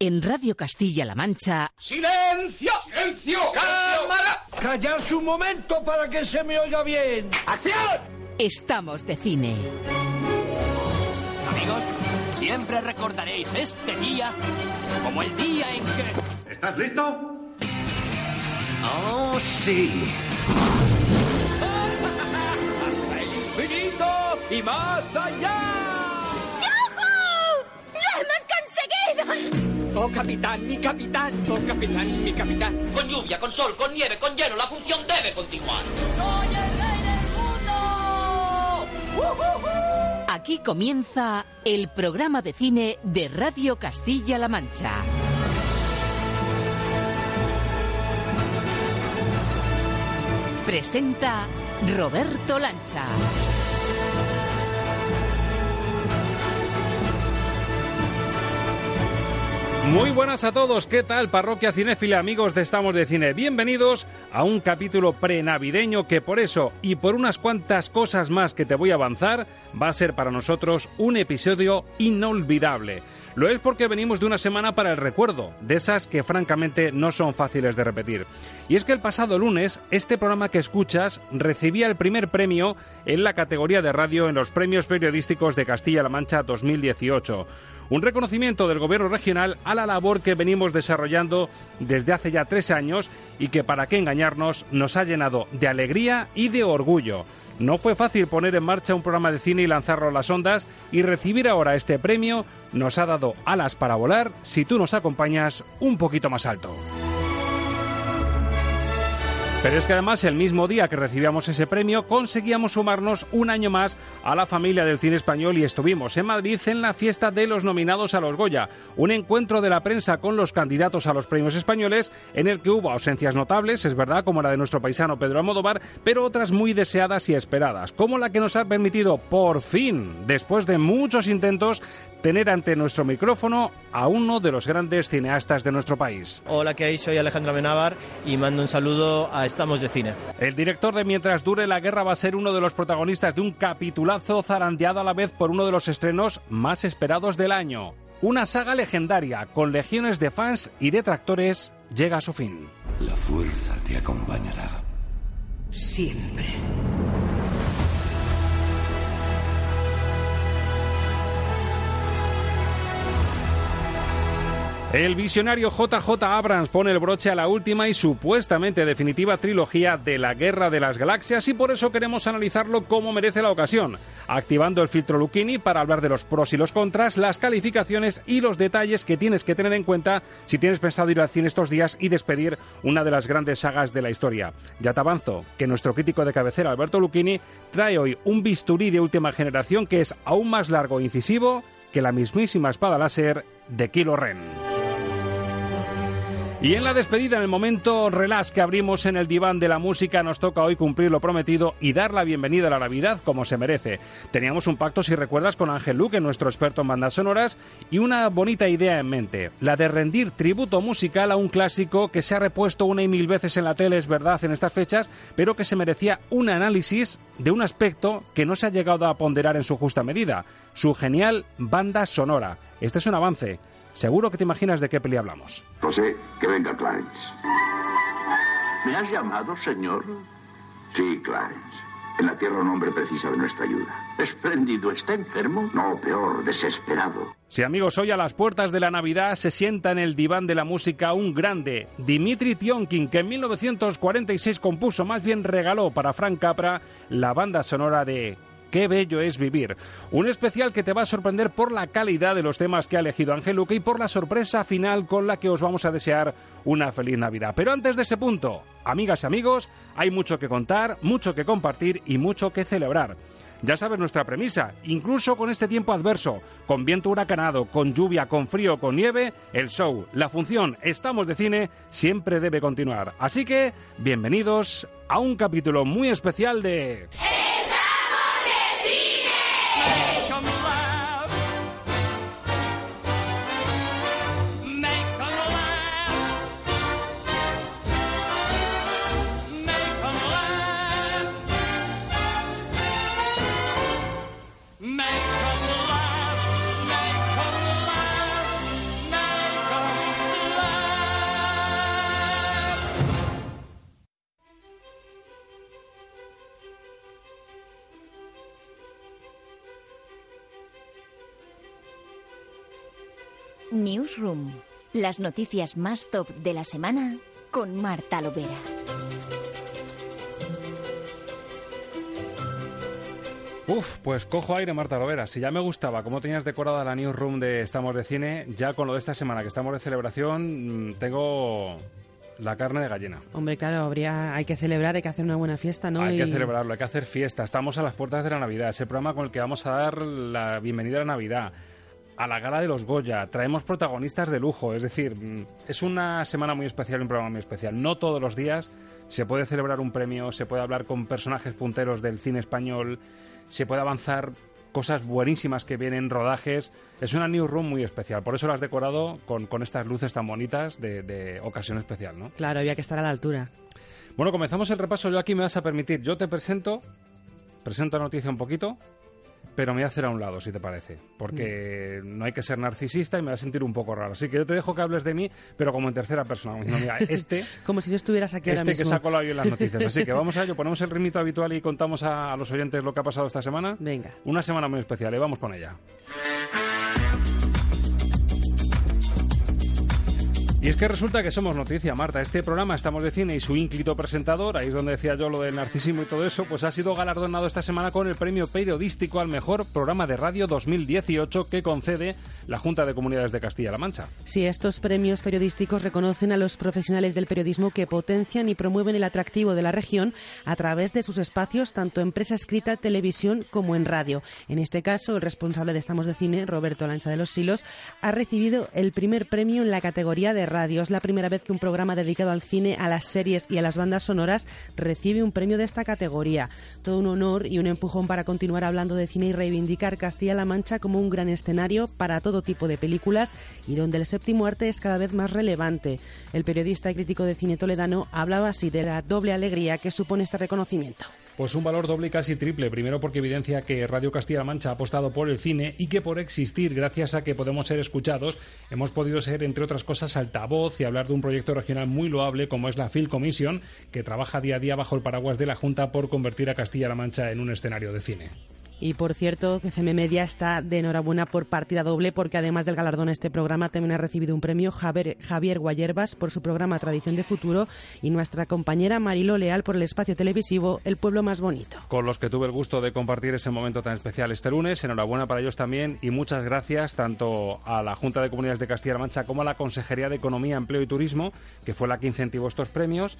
En Radio Castilla-La Mancha. ¡Silencio! ¡Silencio! ¡Cámara! ¡Callarse un momento para que se me oiga bien! ¡Acción! Estamos de cine. Amigos, siempre recordaréis este día como el día en que... ¿Estás listo? ¡Oh, sí! ¡Hasta el infinito y más allá! ¡Oh, capitán, mi capitán! ¡Oh, capitán, mi capitán! Con lluvia, con sol, con nieve, con hielo, la función debe continuar. ¡Soy el rey del mundo! Aquí comienza el programa de cine de Radio Castilla-La Mancha. Presenta Roberto Lancha. Muy buenas a todos, ¿qué tal parroquia cinéfila, amigos de Estamos de Cine? Bienvenidos a un capítulo prenavideño que por eso y por unas cuantas cosas más que te voy a avanzar, va a ser para nosotros un episodio inolvidable. Lo es porque venimos de una semana para el recuerdo, de esas que francamente no son fáciles de repetir. Y es que el pasado lunes, este programa que escuchas recibía el primer premio en la categoría de radio en los premios periodísticos de Castilla-La Mancha 2018 un reconocimiento del gobierno regional a la labor que venimos desarrollando desde hace ya tres años y que, para qué engañarnos, nos ha llenado de alegría y de orgullo. No fue fácil poner en marcha un programa de cine y lanzarlo a las ondas y recibir ahora este premio nos ha dado alas para volar si tú nos acompañas un poquito más alto. Pero es que además el mismo día que recibíamos ese premio conseguíamos sumarnos un año más a la familia del cine español y estuvimos en Madrid en la fiesta de los nominados a los Goya, un encuentro de la prensa con los candidatos a los premios españoles en el que hubo ausencias notables, es verdad, como la de nuestro paisano Pedro Almodóvar, pero otras muy deseadas y esperadas, como la que nos ha permitido por fin, después de muchos intentos, tener ante nuestro micrófono a uno de los grandes cineastas de nuestro país. Hola, ¿qué hay? Soy Alejandro Amenábar y mando un saludo a Estamos de Cine. El director de Mientras dure la guerra va a ser uno de los protagonistas de un capitulazo zarandeado a la vez por uno de los estrenos más esperados del año. Una saga legendaria con legiones de fans y detractores llega a su fin. La fuerza te acompañará. Siempre. El visionario JJ Abrams pone el broche a la última y supuestamente definitiva trilogía de la Guerra de las Galaxias y por eso queremos analizarlo como merece la ocasión, activando el filtro Lucchini para hablar de los pros y los contras, las calificaciones y los detalles que tienes que tener en cuenta si tienes pensado ir al cine estos días y despedir una de las grandes sagas de la historia. Ya te avanzo que nuestro crítico de cabecera Alberto Lucchini trae hoy un bisturí de última generación que es aún más largo e incisivo que la mismísima espada láser de Kilo Ren. Y en la despedida, en el momento relax que abrimos en el diván de la música, nos toca hoy cumplir lo prometido y dar la bienvenida a la Navidad como se merece. Teníamos un pacto, si recuerdas, con Ángel Luque, nuestro experto en bandas sonoras, y una bonita idea en mente, la de rendir tributo musical a un clásico que se ha repuesto una y mil veces en la tele, es verdad, en estas fechas, pero que se merecía un análisis de un aspecto que no se ha llegado a ponderar en su justa medida, su genial banda sonora. Este es un avance. Seguro que te imaginas de qué peli hablamos. José, que venga Clarence. ¿Me has llamado, señor? Sí, Clarence. En la Tierra un hombre precisa de nuestra ayuda. Espléndido. ¿Está enfermo? No, peor, desesperado. Sí, amigos, hoy a las puertas de la Navidad se sienta en el diván de la música un grande, Dimitri Tionkin, que en 1946 compuso, más bien regaló para Frank Capra, la banda sonora de Qué bello es vivir. Un especial que te va a sorprender por la calidad de los temas que ha elegido Ángel Luque y por la sorpresa final con la que os vamos a desear una feliz Navidad. Pero antes de ese punto, amigas y amigos, hay mucho que contar, mucho que compartir y mucho que celebrar. Ya sabes nuestra premisa, incluso con este tiempo adverso, con viento huracanado, con lluvia, con frío, con nieve, el show, la función, estamos de cine, siempre debe continuar. Así que, bienvenidos a un capítulo muy especial de... Newsroom. Las noticias más top de la semana con Marta Lovera. Uf, pues cojo aire, Marta Lovera. Si ya me gustaba cómo tenías decorada la newsroom de Estamos de Cine, ya con lo de esta semana que estamos de celebración, mm, tengo la carne de gallina. Hombre, claro, habría, hay que celebrar, hay que hacer una buena fiesta, ¿no? Hay Y- que celebrarlo, hay que hacer fiesta. Estamos a las puertas de la Navidad, ese programa con el que vamos a dar la bienvenida a la Navidad. A la gala de los Goya, traemos protagonistas de lujo, es decir, mm, es una semana muy especial, un programa muy especial. No todos los días se puede celebrar un premio, se puede hablar con personajes punteros del cine español, se puede avanzar cosas buenísimas que vienen, rodajes. Es una newsroom muy especial, por eso lo has decorado con, con estas luces tan bonitas de, de ocasión especial, ¿no? Claro, había que estar a la altura. Bueno, comenzamos el repaso. Yo aquí me vas a permitir, yo te presento, presento la noticia un poquito, pero me voy a hacer a un lado, si te parece, porque no hay que ser narcisista y me va a sentir un poco raro. Así que yo te dejo que hables de mí, pero como en tercera persona. Como mira, este, Como si no estuvieras aquí ahora este que se ha colado hoy en las noticias. Así que vamos a ello, ponemos el ritmito habitual y contamos a, a los oyentes lo que ha pasado esta semana. Venga. Una semana muy especial y vamos con ella. Y es que resulta que somos noticia, Marta. Este programa Estamos de Cine y su ínclito presentador, ahí es donde decía yo lo del narcisismo y todo eso, pues ha sido galardonado esta semana con el premio periodístico al mejor programa de radio 2018 que concede la Junta de Comunidades de Castilla-La Mancha. Sí, estos premios periodísticos reconocen a los profesionales del periodismo que potencian y promueven el atractivo de la región a través de sus espacios, tanto en prensa escrita, televisión como en radio. En este caso, el responsable de Estamos de Cine, Roberto Lancha de los Silos, ha recibido el primer premio en la categoría de radio. Es la primera vez que un programa dedicado al cine, a las series y a las bandas sonoras recibe un premio de esta categoría. Todo un honor y un empujón para continuar hablando de cine y reivindicar Castilla-La Mancha como un gran escenario para todo tipo de películas y donde el séptimo arte es cada vez más relevante. El periodista y crítico de cine toledano hablaba así de la doble alegría que supone este reconocimiento. Pues un valor doble y casi triple. Primero porque evidencia que Radio Castilla-La Mancha ha apostado por el cine y que por existir, gracias a que podemos ser escuchados, hemos podido ser, entre otras cosas, altavoz y hablar de un proyecto regional muy loable como es la Film Commission, que trabaja día a día bajo el paraguas de la Junta por convertir a Castilla-La Mancha en un escenario de cine. Y por cierto, CM Media está de enhorabuena por partida doble, porque además del galardón a este programa también ha recibido un premio Javier, Javier Guayerbas por su programa Tradición de Futuro y nuestra compañera Marilo Leal por el espacio televisivo El Pueblo Más Bonito. Con los que tuve el gusto de compartir ese momento tan especial este lunes. Enhorabuena para ellos también y muchas gracias tanto a la Junta de Comunidades de Castilla-La Mancha como a la Consejería de Economía, Empleo y Turismo, que fue la que incentivó estos premios.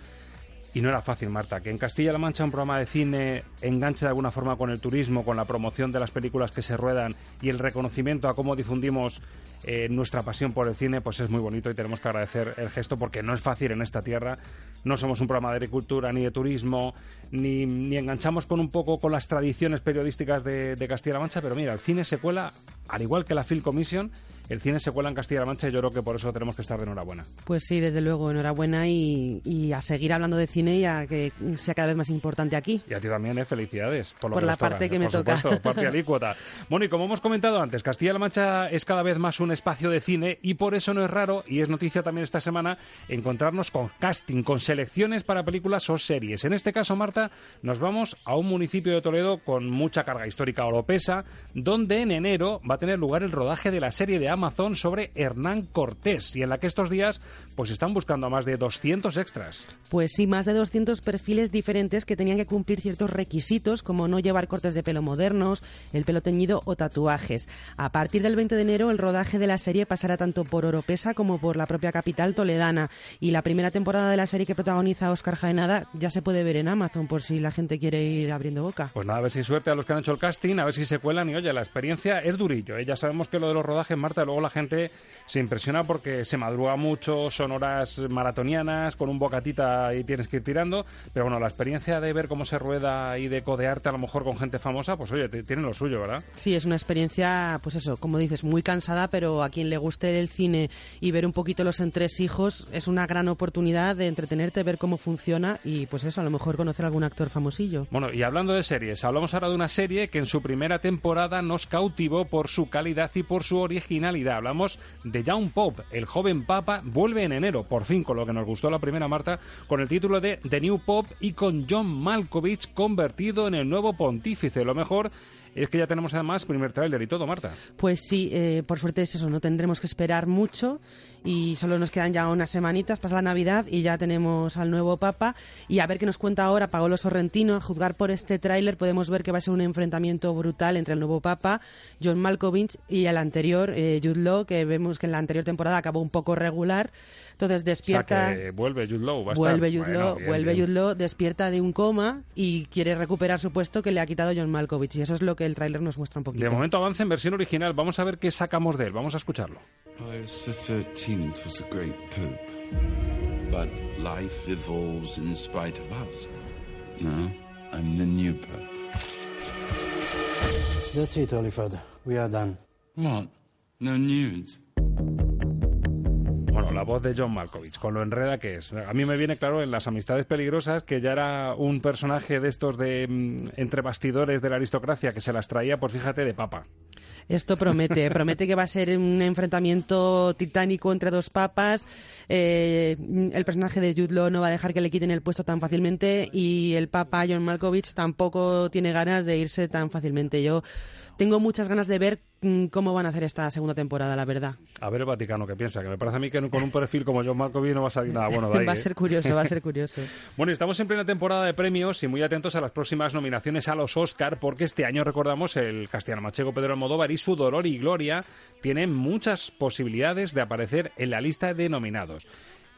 Y no era fácil, Marta, que en Castilla-La Mancha un programa de cine enganche de alguna forma con el turismo, con la promoción de las películas que se ruedan y el reconocimiento a cómo difundimos eh, nuestra pasión por el cine, pues es muy bonito y tenemos que agradecer el gesto porque no es fácil en esta tierra. No somos un programa de agricultura ni de turismo, ni, enganchamos con un poco con las tradiciones periodísticas de, de Castilla-La Mancha, pero mira, el cine se cuela, al igual que la Film Commission, el cine se cuela en Castilla-La Mancha y yo creo que por eso tenemos que estar de enhorabuena. Pues sí, desde luego, enhorabuena y, y a seguir hablando de cine y a que sea cada vez más importante aquí. Y a ti también, ¿eh? felicidades. Por, lo Por que la toca, parte que ¿eh? me por toca. Supuesto, parte alícuota. Bueno, y como hemos comentado antes, Castilla-La Mancha es cada vez más un espacio de cine y por eso no es raro, y es noticia también esta semana, encontrarnos con casting, con selecciones para películas o series. En este caso, Marta, nos vamos a un municipio de Toledo con mucha carga histórica oropesa, donde en enero va a tener lugar el rodaje de la serie de Amazon sobre Hernán Cortés y en la que estos días pues están buscando a más de 200 extras. Pues sí, más de 200 perfiles diferentes que tenían que cumplir ciertos requisitos, como no llevar cortes de pelo modernos, el pelo teñido o tatuajes. A partir del 20 de enero, el rodaje de la serie pasará tanto por Oropesa como por la propia capital toledana. Y la primera temporada de la serie que protagoniza Oscar Jaenada ya se puede ver en Amazon, por si la gente quiere ir abriendo boca. Pues nada, a ver si hay suerte a los que han hecho el casting, a ver si se cuelan y oye, la experiencia es durillo. ¿eh? Ya sabemos que lo de los rodajes, Marta, luego la gente se impresiona porque se madruga mucho, son horas maratonianas, con un bocatita y tienes que ir tirando, pero bueno, la experiencia de ver cómo se rueda y de codearte a lo mejor con gente famosa, pues oye, te- tiene lo suyo, ¿verdad? Sí, es una experiencia, pues eso, como dices, muy cansada, pero a quien le guste el cine y ver un poquito los entresijos es una gran oportunidad de entretenerte, ver cómo funciona y pues eso, a lo mejor conocer a algún actor famosillo. Bueno, y hablando de series, hablamos ahora de una serie que en su primera temporada nos cautivó por su calidad y por su originalidad. Hablamos de Young Pop, el joven papa, vuelve en enero, por fin, con lo que nos gustó la primera Marta, con el título de The New Pop y con John Malkovich convertido en el nuevo pontífice. Lo mejor es que ya tenemos además primer tráiler y todo, Marta. Pues sí, eh, por suerte es eso, no tendremos que esperar mucho y solo nos quedan ya unas semanitas, pasa la Navidad y ya tenemos al nuevo Papa. Y a ver qué nos cuenta ahora Paolo Sorrentino. A juzgar por este tráiler podemos ver que va a ser un enfrentamiento brutal entre el nuevo Papa, John Malkovich, y el anterior, eh, Jude Law, que vemos que en la anterior temporada acabó un poco regular. Entonces despierta. O sea que vuelve Jude Law. Va a vuelve estar... Jude Law, Bueno, bien, vuelve bien. Jude Law, despierta de un coma y quiere recuperar su puesto que le ha quitado John Malkovich. Y eso es lo que el tráiler nos muestra un poquito. De momento avanza en versión original. Vamos a ver qué sacamos de él. Vamos a escucharlo. Pius XIII was a great pope, but life evolves in spite of us. No, I'm the new pope. That's it, Holy Father. We are done. What? No nudes? Bueno, la voz de John Malkovich, con lo enreda que es. A mí me viene claro en Las Amistades Peligrosas que ya era un personaje de estos de mm, entre bastidores de la aristocracia que se las traía, pues fíjate, de papa. Esto promete, promete que va a ser un enfrentamiento titánico entre dos papas. Eh, el personaje de Jude Law no va a dejar que le quiten el puesto tan fácilmente y el papa John Malkovich tampoco tiene ganas de irse tan fácilmente. Yo tengo muchas ganas de ver mm, cómo van a hacer esta segunda temporada, la verdad. A ver el Vaticano qué piensa, que me parece a mí que con un perfil como John Malkovich no va a salir nada bueno de ahí. va a ¿eh? ser curioso, va a ser curioso. Bueno, estamos en plena temporada de premios y muy atentos a las próximas nominaciones a los Oscar, porque este año, recordamos, el castellano macheco Pedro Almodóvar y su dolor y gloria tienen muchas posibilidades de aparecer en la lista de nominados.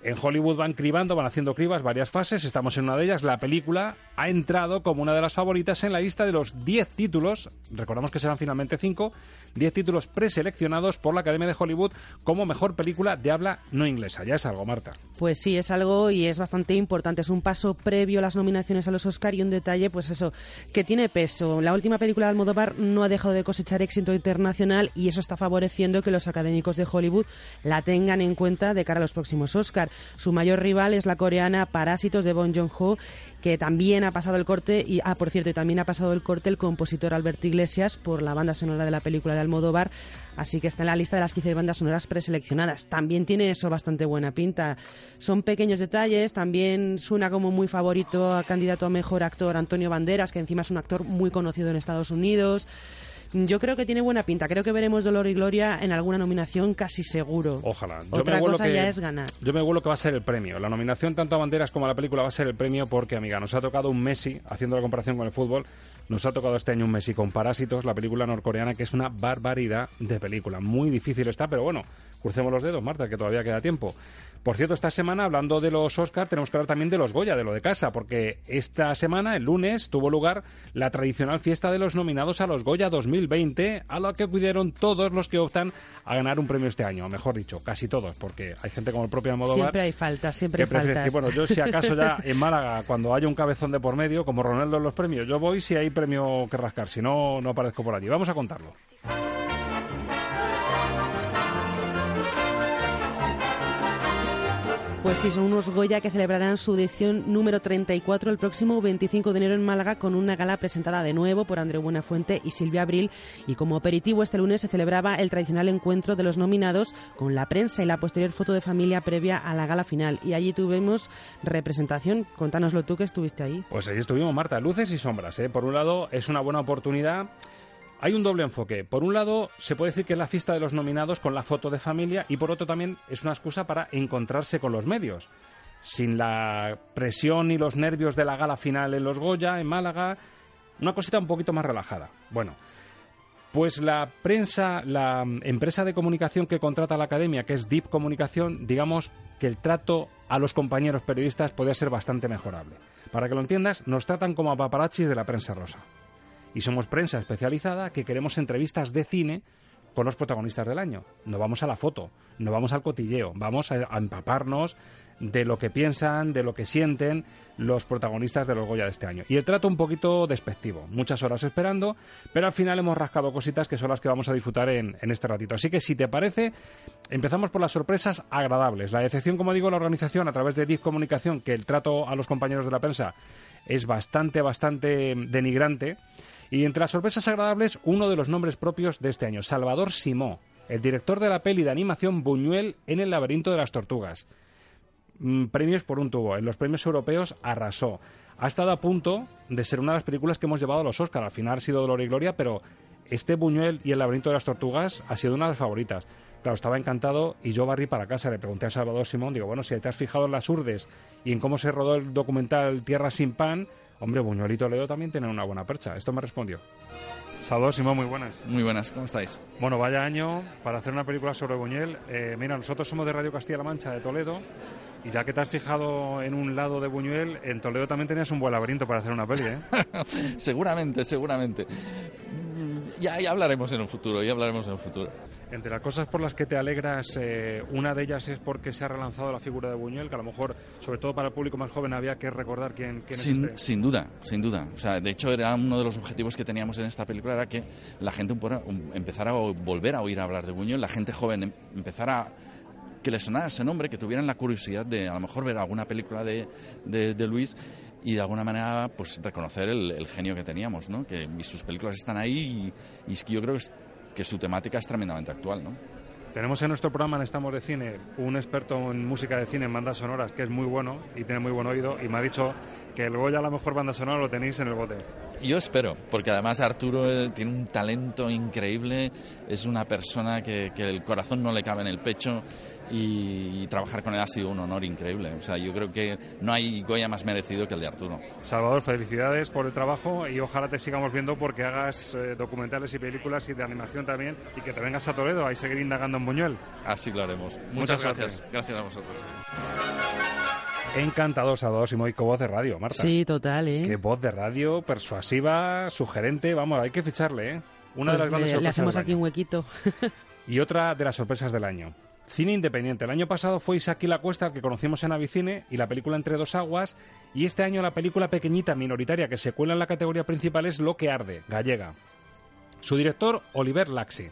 En Hollywood van cribando, van haciendo cribas, varias fases, estamos en una de ellas. La película ha entrado como una de las favoritas en la lista de los 10 títulos, recordamos que serán finalmente 5, 10 títulos preseleccionados por la Academia de Hollywood como mejor película de habla no inglesa. Ya es algo, Marta. Pues sí, es algo y es bastante importante. Es un paso previo a las nominaciones a los Oscar y un detalle, pues eso, que tiene peso. La última película de Almodóvar no ha dejado de cosechar éxito internacional y eso está favoreciendo que los académicos de Hollywood la tengan en cuenta de cara a los próximos Oscar. Su mayor rival es la coreana Parásitos de Bong Joon-ho, que también ha pasado el corte y ah, por cierto, también ha pasado el corte el compositor Alberto Iglesias por la banda sonora de la película de Almodóvar, así que está en la lista de las 15 bandas sonoras preseleccionadas. También tiene eso bastante buena pinta. Son pequeños detalles, también suena como muy favorito a candidato a mejor actor Antonio Banderas, que encima es un actor muy conocido en Estados Unidos. Yo creo que tiene buena pinta. Creo que veremos Dolor y Gloria en alguna nominación casi seguro. Ojalá. Yo Otra me cosa que, ya es ganar. Yo me huelo que va a ser el premio. La nominación tanto a Banderas como a la película va a ser el premio porque, amiga, nos ha tocado un Messi, haciendo la comparación con el fútbol, nos ha tocado este año un Messi con Parásitos, la película norcoreana, que es una barbaridad de película. Muy difícil está, pero bueno, crucemos los dedos, Marta, que todavía queda tiempo. Por cierto, esta semana, hablando de los Oscar, tenemos que hablar también de los Goya, de lo de casa, porque esta semana, el lunes, tuvo lugar la tradicional fiesta de los nominados a los Goya 2020, a la que acudieron todos los que optan a ganar un premio este año, o mejor dicho, casi todos, porque hay gente como el propio Almodóvar Siempre hay faltas, siempre hay faltas. bueno, yo si acaso ya en Málaga, cuando haya un cabezón de por medio, como Ronaldo en los premios, yo voy si hay premio que rascar, si no, no aparezco por allí. Vamos a contarlo. Pues sí, son unos Goya que celebrarán su edición número 34 el próximo 25 de enero en Málaga con una gala presentada de nuevo por Andreu Buenafuente y Silvia Abril. Y como aperitivo este lunes se celebraba el tradicional encuentro de los nominados con la prensa y la posterior foto de familia previa a la gala final. Y allí tuvimos representación. Contánoslo tú que estuviste ahí. Pues ahí estuvimos, Marta, luces y sombras. ¿eh? Por un lado, es una buena oportunidad. Hay un doble enfoque. Por un lado, se puede decir que es la fiesta de los nominados con la foto de familia y por otro también es una excusa para encontrarse con los medios. Sin la presión y los nervios de la gala final en los Goya, en Málaga, una cosita un poquito más relajada. Bueno, pues la prensa, la empresa de comunicación que contrata la academia, que es Deep Comunicación, digamos que el trato a los compañeros periodistas podría ser bastante mejorable. Para que lo entiendas, nos tratan como a paparachis de la prensa rosa. Y somos prensa especializada que queremos entrevistas de cine con los protagonistas del año. No vamos a la foto, no vamos al cotilleo, vamos a, empaparnos de lo que piensan, de lo que sienten los protagonistas de los Goya de este año. Y el trato un poquito despectivo, muchas horas esperando, pero al final hemos rascado cositas que son las que vamos a disfrutar en, en este ratito. Así que si te parece, empezamos por las sorpresas agradables. La decepción, como digo, la organización a través de Deep Comunicación, que el trato a los compañeros de la prensa es bastante, bastante denigrante. Y entre las sorpresas agradables, uno de los nombres propios de este año, Salvador Simó, el director de la peli de animación Buñuel en el laberinto de las tortugas. mm, premios por un tubo. En los premios europeos arrasó. Ha estado a punto de ser una de las películas que hemos llevado a los Oscar. Al final ha sido Dolor y Gloria, pero este Buñuel y el laberinto de las tortugas ha sido una de las favoritas. Claro, estaba encantado y yo barrí para casa. Le pregunté a Salvador Simón, digo, bueno, si te has fijado en las urdes y en cómo se rodó el documental Tierra sin pan, hombre, Buñuel y Toledo también tienen una buena percha. Esto me respondió. Salvador Simón, muy buenas. Muy buenas, ¿cómo estáis? Bueno, vaya año para hacer una película sobre Buñuel. Eh, mira, nosotros somos de Radio Castilla-La Mancha de Toledo y ya que te has fijado en un lado de Buñuel, en Toledo también tenías un buen laberinto para hacer una peli, ¿eh? seguramente, seguramente. Ya, ya hablaremos en un futuro, ya hablaremos en un futuro. Entre las cosas por las que te alegras, eh, una de ellas es porque se ha relanzado la figura de Buñuel, que a lo mejor, sobre todo para el público más joven, había que recordar quién, quién sin, es este. Sin duda, sin duda. O sea, de hecho, era uno de los objetivos que teníamos en esta película, era que la gente empezara a volver a oír hablar de Buñuel, la gente joven em, empezara a que le sonara ese nombre, que tuvieran la curiosidad de a lo mejor ver alguna película de, de, Luis y de alguna manera pues reconocer el, genio que teníamos, ¿no? Que sus películas están ahí y, y yo creo que, que su temática es tremendamente actual, ¿no? Tenemos en nuestro programa en Estamos de Cine un experto en música de cine en bandas sonoras que es muy bueno y tiene muy buen oído y me ha dicho que el Goya la mejor banda sonora lo tenéis en el bote. Yo espero, porque además Arturo eh, tiene un talento increíble, es una persona que, que el corazón no le cabe en el pecho y, trabajar con él ha sido un honor increíble. O sea, yo creo que no hay Goya más merecido que el de Arturo. Salvador, felicidades por el trabajo y ojalá te sigamos viendo porque hagas eh, documentales y películas y de animación también y que te vengas a Toledo a seguir indagando en Buñuel. Así lo haremos. Muchas, gracias. gracias. a vosotros. Encantado, Salvador Simoico, voz de radio, Marta. Sí, total, ¿eh? Qué voz de radio, persuasiva, sugerente, vamos, hay que ficharle, ¿eh? Una de pues las grandes le, le hacemos aquí un huequito. y otra de las sorpresas del año. Cine independiente. El año pasado fue Isaac y la Cuesta, que conocimos en Avicine, y la película Entre dos aguas. Y este año la película pequeñita, minoritaria, que se cuela en la categoría principal es Lo que arde, gallega. Su director, Oliver Laxi.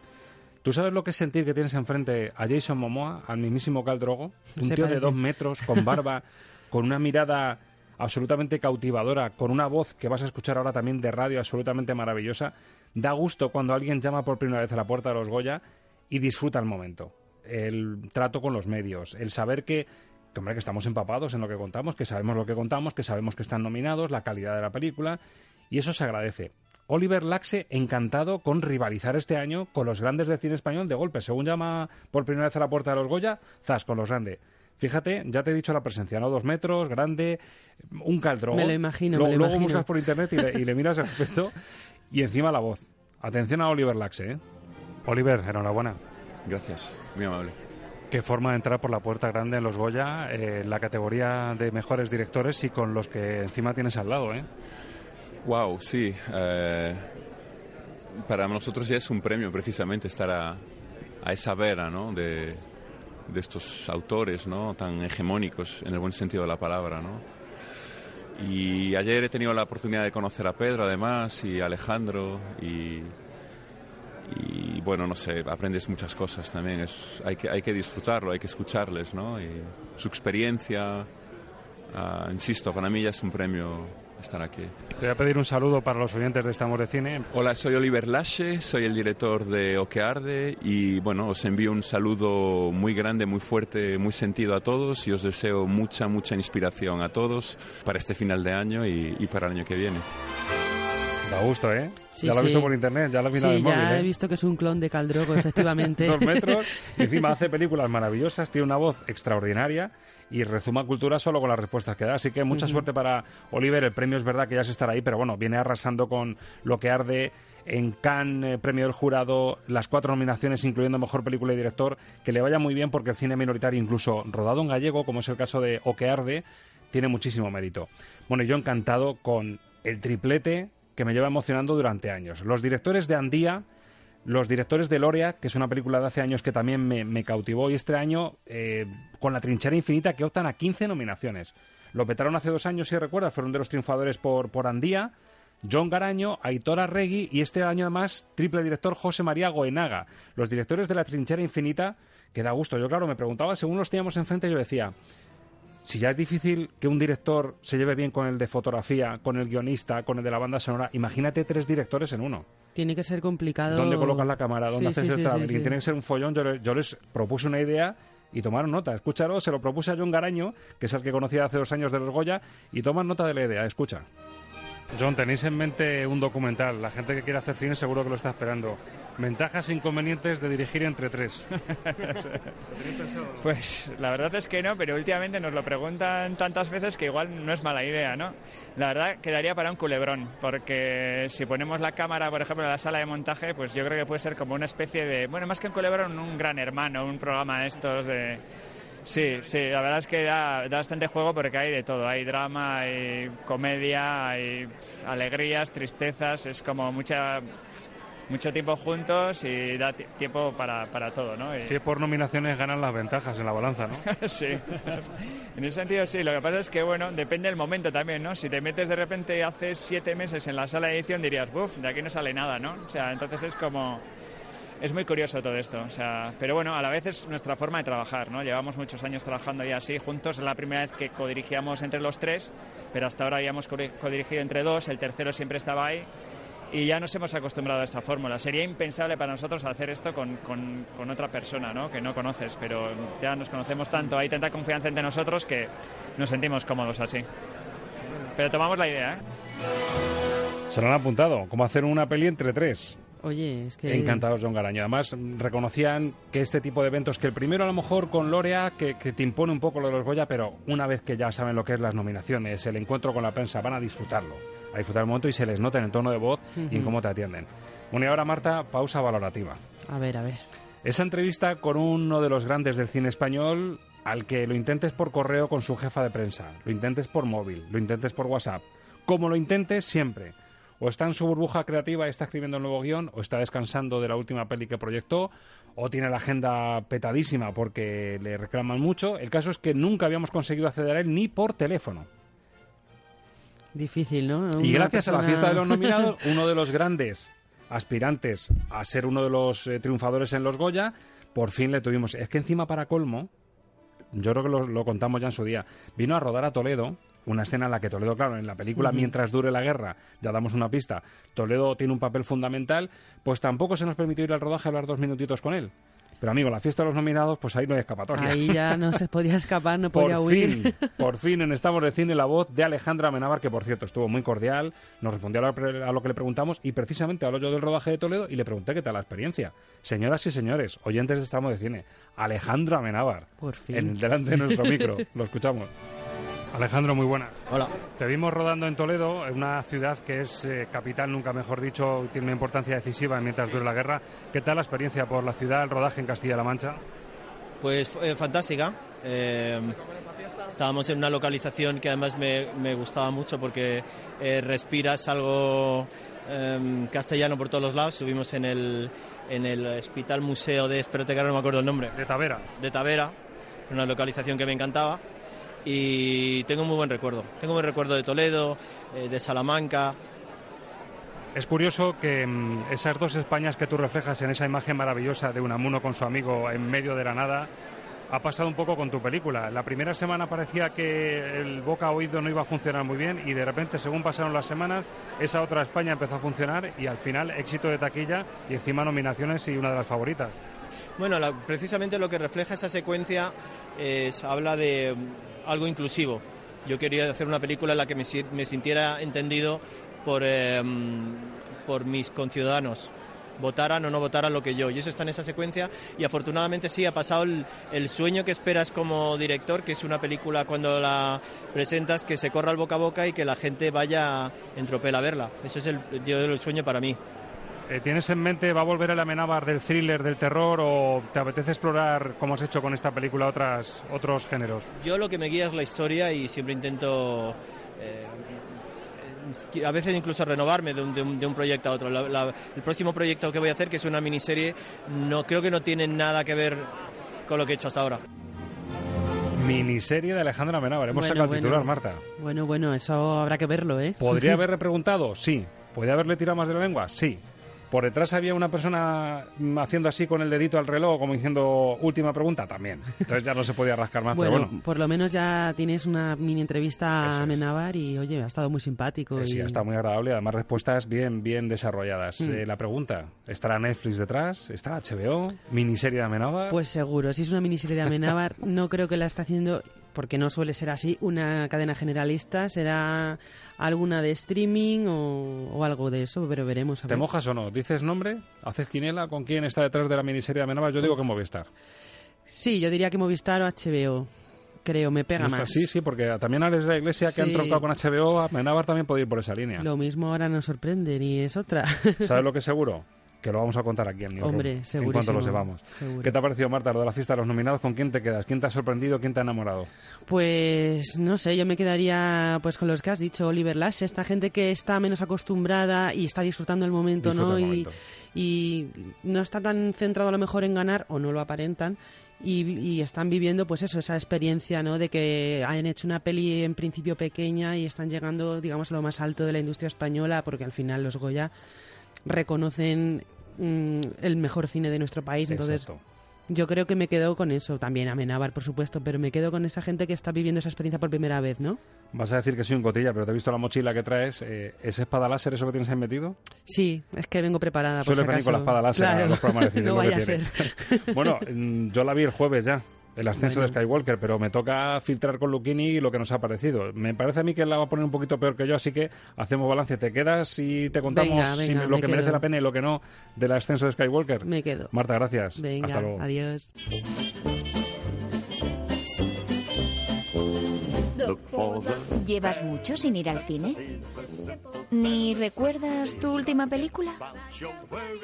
¿Tú sabes lo que es sentir que tienes enfrente a Jason Momoa, al mismísimo Cal Drogo? Un tío de dos metros, con barba, con una mirada absolutamente cautivadora, con una voz que vas a escuchar ahora también de radio absolutamente maravillosa. Da gusto cuando alguien llama por primera vez a la puerta de los Goya y disfruta el momento el trato con los medios, el saber que, que, hombre, que estamos empapados en lo que contamos, que sabemos lo que contamos, que sabemos que están nominados, la calidad de la película, y eso se agradece. Oliver Laxe encantado con rivalizar este año con los grandes del cine español de golpe. Según llama por primera vez a la puerta de los Goya, zas, con los grandes. Fíjate, ya te he dicho la presencia, ¿no? Dos metros, grande, un caldrón. Me lo imagino, luego, me lo luego buscas por internet y le, y le miras el aspecto y encima la voz. Atención a Oliver Laxe, ¿eh? Oliver, enhorabuena. Gracias, muy amable. Qué forma de entrar por la puerta grande en los Goya, eh, la categoría de mejores directores y con los que encima tienes al lado, ¿eh? Wow, sí. Eh, para nosotros ya es un premio precisamente estar a, esa vera, ¿no? De, de, estos autores, ¿no? Tan hegemónicos en el buen sentido de la palabra, ¿no? Y ayer he tenido la oportunidad de conocer a Pedro, además, y a Alejandro, y y bueno, no sé, aprendes muchas cosas también. Es, hay, que, hay que disfrutarlo, hay que escucharles, ¿no? Y su experiencia, uh, insisto, para mí ya es un premio estar aquí. Te voy a pedir un saludo para los oyentes de Estamos de Cine. Hola, soy Oliver Lasche, soy el director de Oquearde y bueno, os envío un saludo muy grande, muy fuerte, muy sentido a todos y os deseo mucha, mucha inspiración a todos para este final de año y, y para el año que viene. Da gusto, ¿eh? ya lo he visto por internet, ya lo he visto sí, en el móvil. ya ¿eh? he visto que es un clon de Caldrogo, efectivamente. Dos metros, y encima hace películas maravillosas, tiene una voz extraordinaria y rezuma cultura solo con las respuestas que da. Así que mucha suerte para Oliver. El premio es verdad que ya se estará ahí, pero bueno, viene arrasando con lo que arde en Cannes, eh, premio del jurado, las cuatro nominaciones, incluyendo mejor película y director. Que le vaya muy bien porque el cine minoritario, incluso rodado en gallego, como es el caso de O que arde, tiene muchísimo mérito. Bueno, yo encantado con el triplete que me lleva emocionando durante años. Los directores de Andía, los directores de Loria, que es una película de hace años que también me, cautivó, y este año eh, con La Trinchera Infinita, que optan a 15 nominaciones. Lo petaron hace dos años, si recuerdas, fueron de los triunfadores por, por Andía. John Garaño, Aitor Arregui y este año además triple director José María Goenaga. Los directores de La Trinchera Infinita, que da gusto. Yo, claro, me preguntaba, según los teníamos enfrente, yo decía, si ya es difícil que un director se lleve bien con el de fotografía, con el guionista, con el de la banda sonora, imagínate tres directores en uno. Tiene que ser complicado. ¿Dónde colocas la cámara? ¿Dónde haces el traveling? Tiene que ser un follón. Yo, les propuse una idea y tomaron nota. Escúchalo, se lo propuse a John Garaño, que es el que conocía hace dos años de los Goya, y toman nota de la idea. Escucha. John, tenéis en mente un documental. La gente que quiere hacer cine seguro que lo está esperando. Ventajas e inconvenientes de dirigir entre tres. pues la verdad es que no, pero últimamente nos lo preguntan tantas veces que igual no es mala idea, ¿no? La verdad quedaría para un culebrón, porque si ponemos la cámara, por ejemplo, en la sala de montaje, pues yo creo que puede ser como una especie de, bueno, más que un culebrón, un gran hermano, un programa de estos de Sí, sí, la verdad es que da, bastante juego porque hay de todo. Hay drama, hay comedia, hay alegrías, tristezas, es como mucha mucho tiempo juntos y da tiempo para, para todo, ¿no? Es por nominaciones ganan las ventajas en la balanza, ¿no? sí, en ese sentido sí. Lo que pasa es que, bueno, depende del momento también, ¿no? Si te metes de repente hace siete meses en la sala de edición dirías, buf, de aquí no sale nada, ¿no? O sea, entonces es como es muy curioso todo esto. O sea, pero bueno, a la vez es nuestra forma de trabajar, ¿no? Llevamos muchos años trabajando ya así juntos. Es la primera vez que codirigíamos entre los tres, pero hasta ahora ya hemos codirigido entre dos. El tercero siempre estaba ahí. Y ya nos hemos acostumbrado a esta fórmula. Sería impensable para nosotros hacer esto con, con, otra persona, ¿no? Que no conoces, pero ya nos conocemos tanto, hay tanta confianza entre nosotros que nos sentimos cómodos así. Pero tomamos la idea, ¿eh? Se lo han apuntado, como hacer una peli entre tres. Oye, es que... Encantados, John Garaño. Además, reconocían que este tipo de eventos, que el primero a lo mejor con Lorea, que, te impone un poco lo de los Goya, pero una vez que ya saben lo que es las nominaciones, el encuentro con la prensa, van a disfrutarlo, a disfrutar el momento y se les nota en el tono de voz y en cómo te atienden. Bueno, y ahora, Marta, pausa valorativa. A ver, a ver. Esa entrevista con uno de los grandes del cine español, al que lo intentes por correo con su jefa de prensa, lo intentes por móvil, lo intentes por WhatsApp, como lo intentes siempre o está en su burbuja creativa y está escribiendo el nuevo guion, o está descansando de la última peli que proyectó, o tiene la agenda petadísima porque le reclaman mucho. El caso es que nunca habíamos conseguido acceder a él ni por teléfono. Difícil, ¿no? y gracias a la fiesta de los nominados, uno de los grandes aspirantes a ser uno de los eh, triunfadores en los Goya, por fin le tuvimos. Es que encima para colmo, yo creo que lo, lo, contamos ya en su día, vino a rodar a Toledo una escena en la que Toledo, claro, en la película Mientras dure la guerra, ya damos una pista, Toledo tiene un papel fundamental, pues tampoco se nos permitió ir al rodaje a hablar dos minutitos con él. Pero amigo, la fiesta de los nominados, pues ahí no hay escapatoria. Ahí ya no se podía escapar, no podía por huir. Fin, por fin en Estamos de Cine la voz de Alejandra Amenábar, que por cierto estuvo muy cordial, nos respondió a lo que le preguntamos y precisamente habló yo del rodaje de Toledo y le pregunté qué tal la experiencia. Señoras y señores, oyentes de Estamos de Cine, Alejandra Amenábar. Por fin. En delante de nuestro micro. Lo escuchamos. Alejandro, muy buenas. Hola. Te vimos rodando en Toledo, en una ciudad que es eh, capital, nunca mejor dicho, tiene una importancia decisiva mientras dure la guerra. ¿Qué tal la experiencia por la ciudad, el rodaje en Castilla-La Mancha? Pues eh, fantástica. Eh, estábamos en una localización que además me, gustaba mucho porque respiras algo em, castellano por todos los lados. Subimos en el, en el Hospital Museo de, espérate que ahora no me acuerdo el nombre. De Tavera. De Tavera, una localización que me encantaba y tengo muy buen recuerdo. Tengo buen recuerdo de Toledo, eh, de Salamanca. Es curioso que mm, esas dos Españas que tú reflejas en esa imagen maravillosa de Unamuno con su amigo en medio de la nada ha pasado un poco con tu película. La primera semana parecía que el boca oído no iba a funcionar muy bien y de repente, según pasaron las semanas, esa otra España empezó a funcionar y al final éxito de taquilla y encima nominaciones y una de las favoritas. Bueno, precisamente lo que refleja esa secuencia es, habla de algo inclusivo. Yo quería hacer una película en la que me, sintiera entendido por, em, por mis conciudadanos, votaran o no votaran lo que yo. Y eso está en esa secuencia y afortunadamente sí ha pasado el, sueño que esperas como director, que es una película cuando la presentas que se corra el boca a boca y que la gente vaya en tropel a verla. Ese es el, el sueño para mí. Eh, ¿Tienes en mente, va a volver el amenábar del thriller, del terror o te apetece explorar, como has hecho con esta película, otras, otros géneros? Yo lo que me guía es la historia y siempre intento... Eh, a veces incluso renovarme de un, de un, proyecto a otro. el próximo proyecto que voy a hacer, que es una miniserie, no creo que no tiene nada que ver con lo que he hecho hasta ahora. Miniserie de Alejandra Amenábar. Hemos sacado el titular, Marta. Bueno, bueno, eso habrá que verlo, ¿eh? ¿Podría haberle preguntado? Sí. ¿Podría haberle tirado más de la lengua? Sí. Por detrás había una persona mm, haciendo así con el dedito al reloj, como diciendo última pregunta, también. Entonces ya no se podía rascar más, bueno, pero bueno. por lo menos ya tienes una mini entrevista Eso a. Menabar y, oye, ha estado muy simpático. Eh, Sí, ha estado muy agradable, además respuestas bien, bien desarrolladas. Mm. Eh, la pregunta, ¿estará Netflix detrás? ¿Estará HBO? ¿Miniserie de Amenábar? Pues seguro, si es una miniserie de Amenábar, no creo que la está haciendo, porque no suele ser así, una cadena generalista, será alguna de streaming o, o algo de eso, pero veremos. a ¿Te ver. mojas o no? ¿Dices nombre? ¿Haces quiniela? ¿Con quién está detrás de la miniserie de Amenábar? Yo digo que Movistar. Sí, yo diría que Movistar o HBO, creo, me pega ¿No más. Sí, sí, porque también Alex de la Iglesia, que han troncado con HBO, Amenábar también puede ir por esa línea. Lo mismo ahora nos sorprende, ni es otra. ¿Sabes lo que es seguro? Que lo vamos a contar aquí en Newsroom, Hombre, En cuanto lo sepamos. seguro. ¿Qué te ha parecido, Marta, lo de la fiesta de los nominados? ¿Con quién te quedas? ¿Quién te ha sorprendido? ¿Quién te ha enamorado? Pues no sé, yo me quedaría pues con los que has dicho, Oliver Lash, esta gente que está menos acostumbrada y está disfrutando el momento, Disfruta ¿no? el Y, momento. y no está tan centrado a lo mejor en ganar o no lo aparentan. Y, y están viviendo pues eso, esa experiencia, ¿no? De que hayan hecho una peli en principio pequeña y están llegando, digamos, a lo más alto de la industria española, porque al final los Goya reconocen mm, el mejor cine de nuestro país. Entonces, Exacto. yo creo que me quedo con eso. También Amenábar, por supuesto, pero me quedo con esa gente que está viviendo esa experiencia por primera vez, ¿no? Vas a decir que soy un cotilla, pero te he visto la mochila que traes. Eh, ¿Es espada láser eso que tienes ahí metido? Sí, es que vengo preparada. Suele si venir con la espada láser a Claro, los programas de cine. no vaya a ser. bueno, mm, yo la vi el jueves ya, el ascenso Bueno. de Skywalker, pero me toca filtrar con Lucchini lo que nos ha parecido. Me parece a mí que la va a poner un poquito peor que yo, así que hacemos balance. ¿Te quedas y te contamos Venga, si venga, lo me que merece la pena y lo que no del ascenso de Skywalker? Me quedo. Marta, gracias. Venga, Hasta luego. adiós. ¿Llevas mucho sin ir al cine? ¿Ni recuerdas tu última película?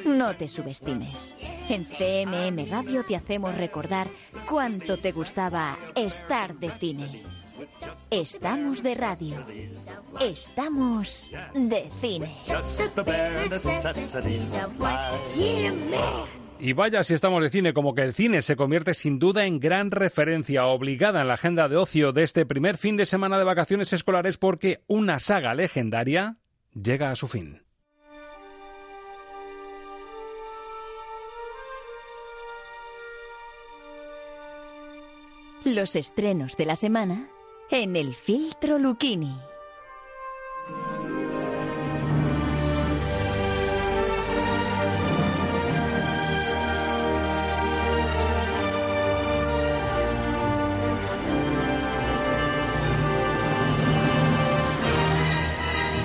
No te subestimes. En CMM Radio te hacemos recordar cuánto te gustaba estar de cine. Estamos de radio. Estamos de cine. Y vaya si estamos de cine, como que el cine se convierte sin duda en gran referencia obligada en la agenda de ocio de este primer fin de semana de vacaciones escolares porque una saga legendaria llega a su fin. Los estrenos de la semana en el filtro Lucchini.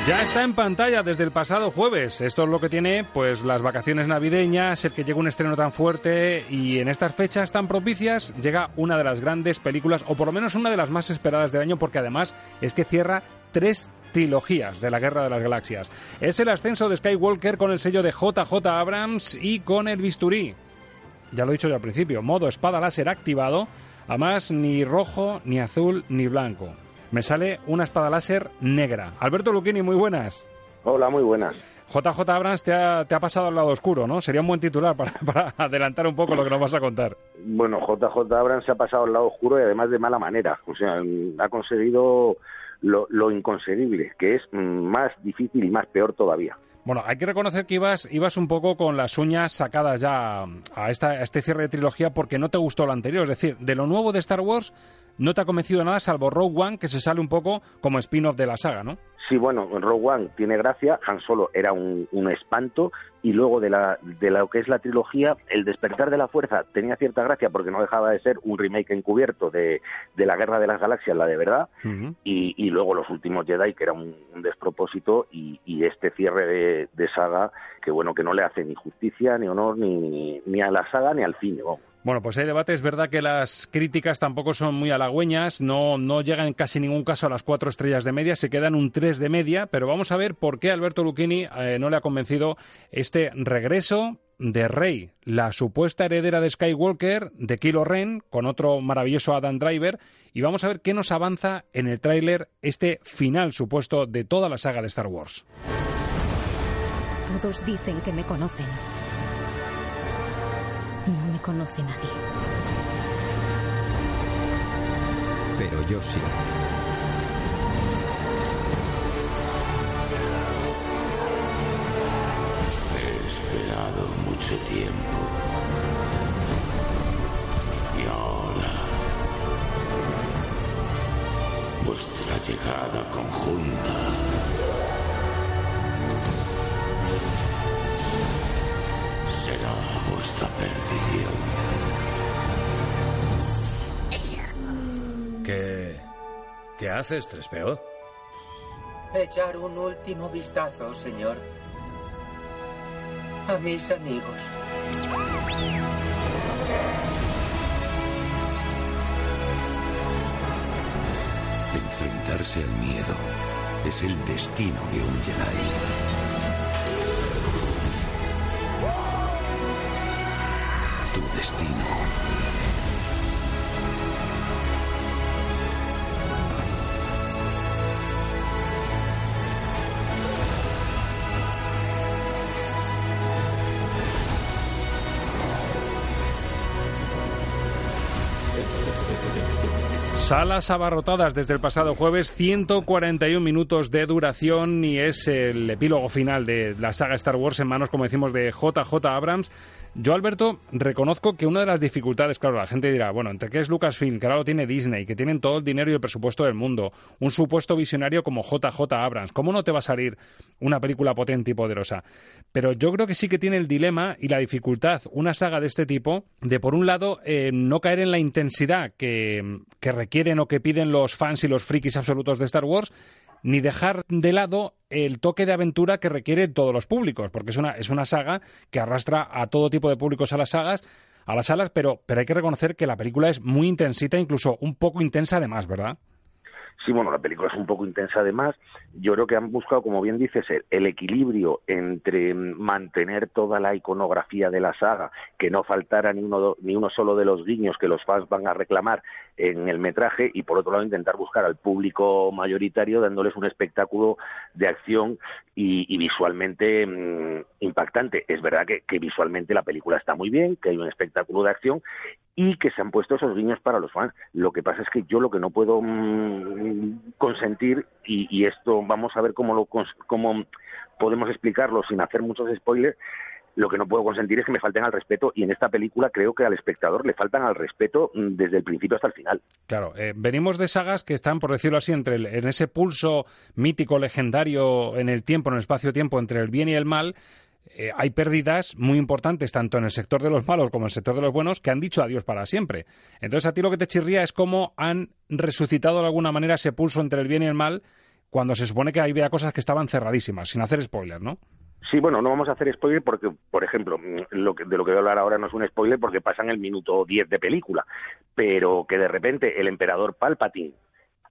Ya está en pantalla desde el pasado jueves. Esto es lo que tiene pues las vacaciones navideñas, el que llega un estreno tan fuerte y en estas fechas tan propicias llega una de las grandes películas o por lo menos una de las más esperadas del año porque además es que cierra tres trilogías de la Guerra de las Galaxias. Es el ascenso de Skywalker con el sello de JJ Abrams y con el bisturí. Ya lo he dicho yo al principio, modo espada láser activado, además ni rojo, ni azul, ni blanco. Me sale una espada láser negra. Alberto Lucchini, muy buenas. Hola, muy buenas. JJ Abrams te ha, te ha pasado al lado oscuro, ¿no? Sería un buen titular para, para adelantar un poco lo que nos vas a contar. Bueno, JJ Abrams se ha pasado al lado oscuro y además de mala manera. O sea, ha conseguido lo, lo inconseguible, que es más difícil y más peor todavía. Bueno, hay que reconocer que ibas, ibas un poco con las uñas sacadas ya a, esta, a este cierre de trilogía porque no te gustó lo anterior. Es decir, de lo nuevo de Star Wars no te ha convencido nada salvo Rogue One, que se sale un poco como spin-off de la saga, ¿no? Sí, bueno, Rogue One tiene gracia, Han Solo era un, un espanto y luego de, la, de lo que es la trilogía, El despertar de la fuerza tenía cierta gracia porque no dejaba de ser un remake encubierto de, de la Guerra de las Galaxias, la de verdad, y, y luego los últimos Jedi, que era un, un despropósito, y, y este cierre de, de saga, que bueno, que no le hace ni justicia, ni honor, ni, ni a la saga, ni al cine, vamos. Bueno, pues hay debate. Es verdad que las críticas tampoco son muy halagüeñas, no, no llegan en casi ningún caso a las cuatro estrellas de media, se quedan un 3 de media, pero vamos a ver por qué Alberto Lucchini eh, no le ha convencido este regreso de Rey, la supuesta heredera de Skywalker, de Kylo Ren, con otro maravilloso Adam Driver, y vamos a ver qué nos avanza en el tráiler este final supuesto de toda la saga de Star Wars. Todos dicen que me conocen. Me conoce nadie. Pero yo sí. mucho tiempo. Y ahora, vuestra llegada conjunta vuestra perdición. ¿Qué. ¿Qué haces, Trespeo? Echar un último vistazo, señor. A mis amigos. Enfrentarse al miedo es el destino de un Jedi. Salas abarrotadas desde el pasado jueves, 141 minutos de duración y es el epílogo final de la saga Star Wars en manos, como decimos, de JJ Abrams. Yo, Alberto, reconozco que una de las dificultades, claro, la gente dirá, bueno, entre qué es Lucasfilm, que ahora lo tiene Disney, que tienen todo el dinero y el presupuesto del mundo, un supuesto visionario como JJ Abrams, ¿cómo no te va a salir una película potente y poderosa? Pero yo creo que sí que tiene el dilema y la dificultad, una saga de este tipo, de por un lado, eh, no caer en la intensidad que, que requieren o que piden los fans y los frikis absolutos de Star Wars, ni dejar de lado el toque de aventura que requiere todos los públicos, porque es una, es una saga que arrastra a todo tipo de públicos a las sagas, a las salas, pero, pero hay que reconocer que la película es muy intensita, incluso un poco intensa además, ¿verdad? Sí, bueno, la película es un poco intensa además. Yo creo que han buscado, como bien dices, el, equilibrio entre mantener toda la iconografía de la saga, que no faltara ni uno, ni uno solo de los guiños que los fans van a reclamar en el metraje, y por otro lado intentar buscar al público mayoritario dándoles un espectáculo de acción y, visualmente mm, impactante. Es verdad que, que visualmente la película está muy bien, que hay un espectáculo de acción y que se han puesto esos guiños para los fans. Lo que pasa es que yo lo que no puedo mm, consentir, y, esto vamos a ver cómo, lo, cómo podemos explicarlo sin hacer muchos spoilers, lo que no puedo consentir es que me falten al respeto y en esta película creo que al espectador le faltan al respeto mm, desde el principio hasta el final. Claro, eh, venimos de sagas que están, por decirlo así, entre en ese pulso mítico, legendario en el tiempo, en el espacio-tiempo, entre el bien y el mal, eh, hay pérdidas muy importantes tanto en el sector de los malos como en el sector de los buenos que han dicho adiós para siempre. Entonces a ti lo que te chirría es cómo han resucitado de alguna manera ese pulso entre el bien y el mal cuando se supone que había cosas que estaban cerradísimas, sin hacer spoiler, ¿no? Sí, bueno, no vamos a hacer spoiler porque, por ejemplo, lo de lo que voy a hablar ahora no es un spoiler porque pasa en el minuto 10 de película, pero que de repente el emperador Palpatine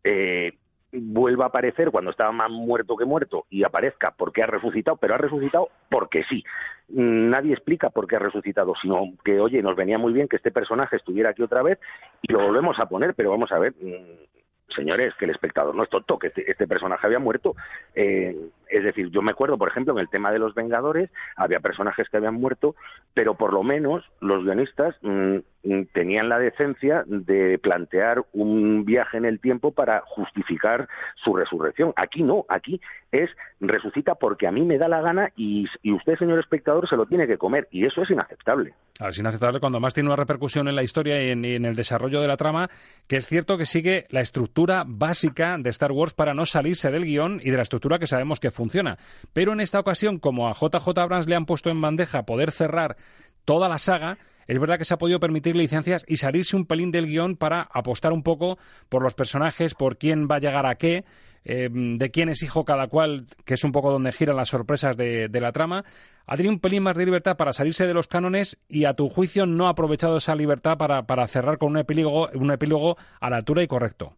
eh, vuelva a aparecer cuando estaba más muerto que muerto y aparezca porque ha resucitado, pero ha resucitado porque sí. Nadie explica por qué ha resucitado, sino que, oye, nos venía muy bien que este personaje estuviera aquí otra vez y lo volvemos a poner, pero vamos a ver, mm, señores, que el espectador no es tonto, que este, este personaje había muerto. Eh, es decir, yo me acuerdo, por ejemplo, en el tema de los Vengadores, había personajes que habían muerto, pero por lo menos los guionistas mm, mm, tenían la decencia de plantear un viaje en el tiempo para justificar su resurrección. Aquí no, aquí es resucita porque a mí me da la gana y, usted, señor espectador, se lo tiene que comer, y eso es inaceptable. es inaceptable cuando más tiene una repercusión en la historia y en, el desarrollo de la trama, que es cierto que sigue la estructura básica de Star Wars para no salirse del guion y de la estructura que sabemos que funciona. Pero en esta ocasión, como a JJ Abrams le han puesto en bandeja poder cerrar toda la saga, es verdad que se ha podido permitir licencias y salirse un pelín del guion para apostar un poco por los personajes, por quién va a llegar a qué, eh, de quién es hijo cada cual, que es un poco donde giran las sorpresas de, la trama. Ha tenido un pelín más de libertad para salirse de los cánones y a tu juicio no ha aprovechado esa libertad para, para cerrar con un epílogo, un epílogo a la altura y correcto.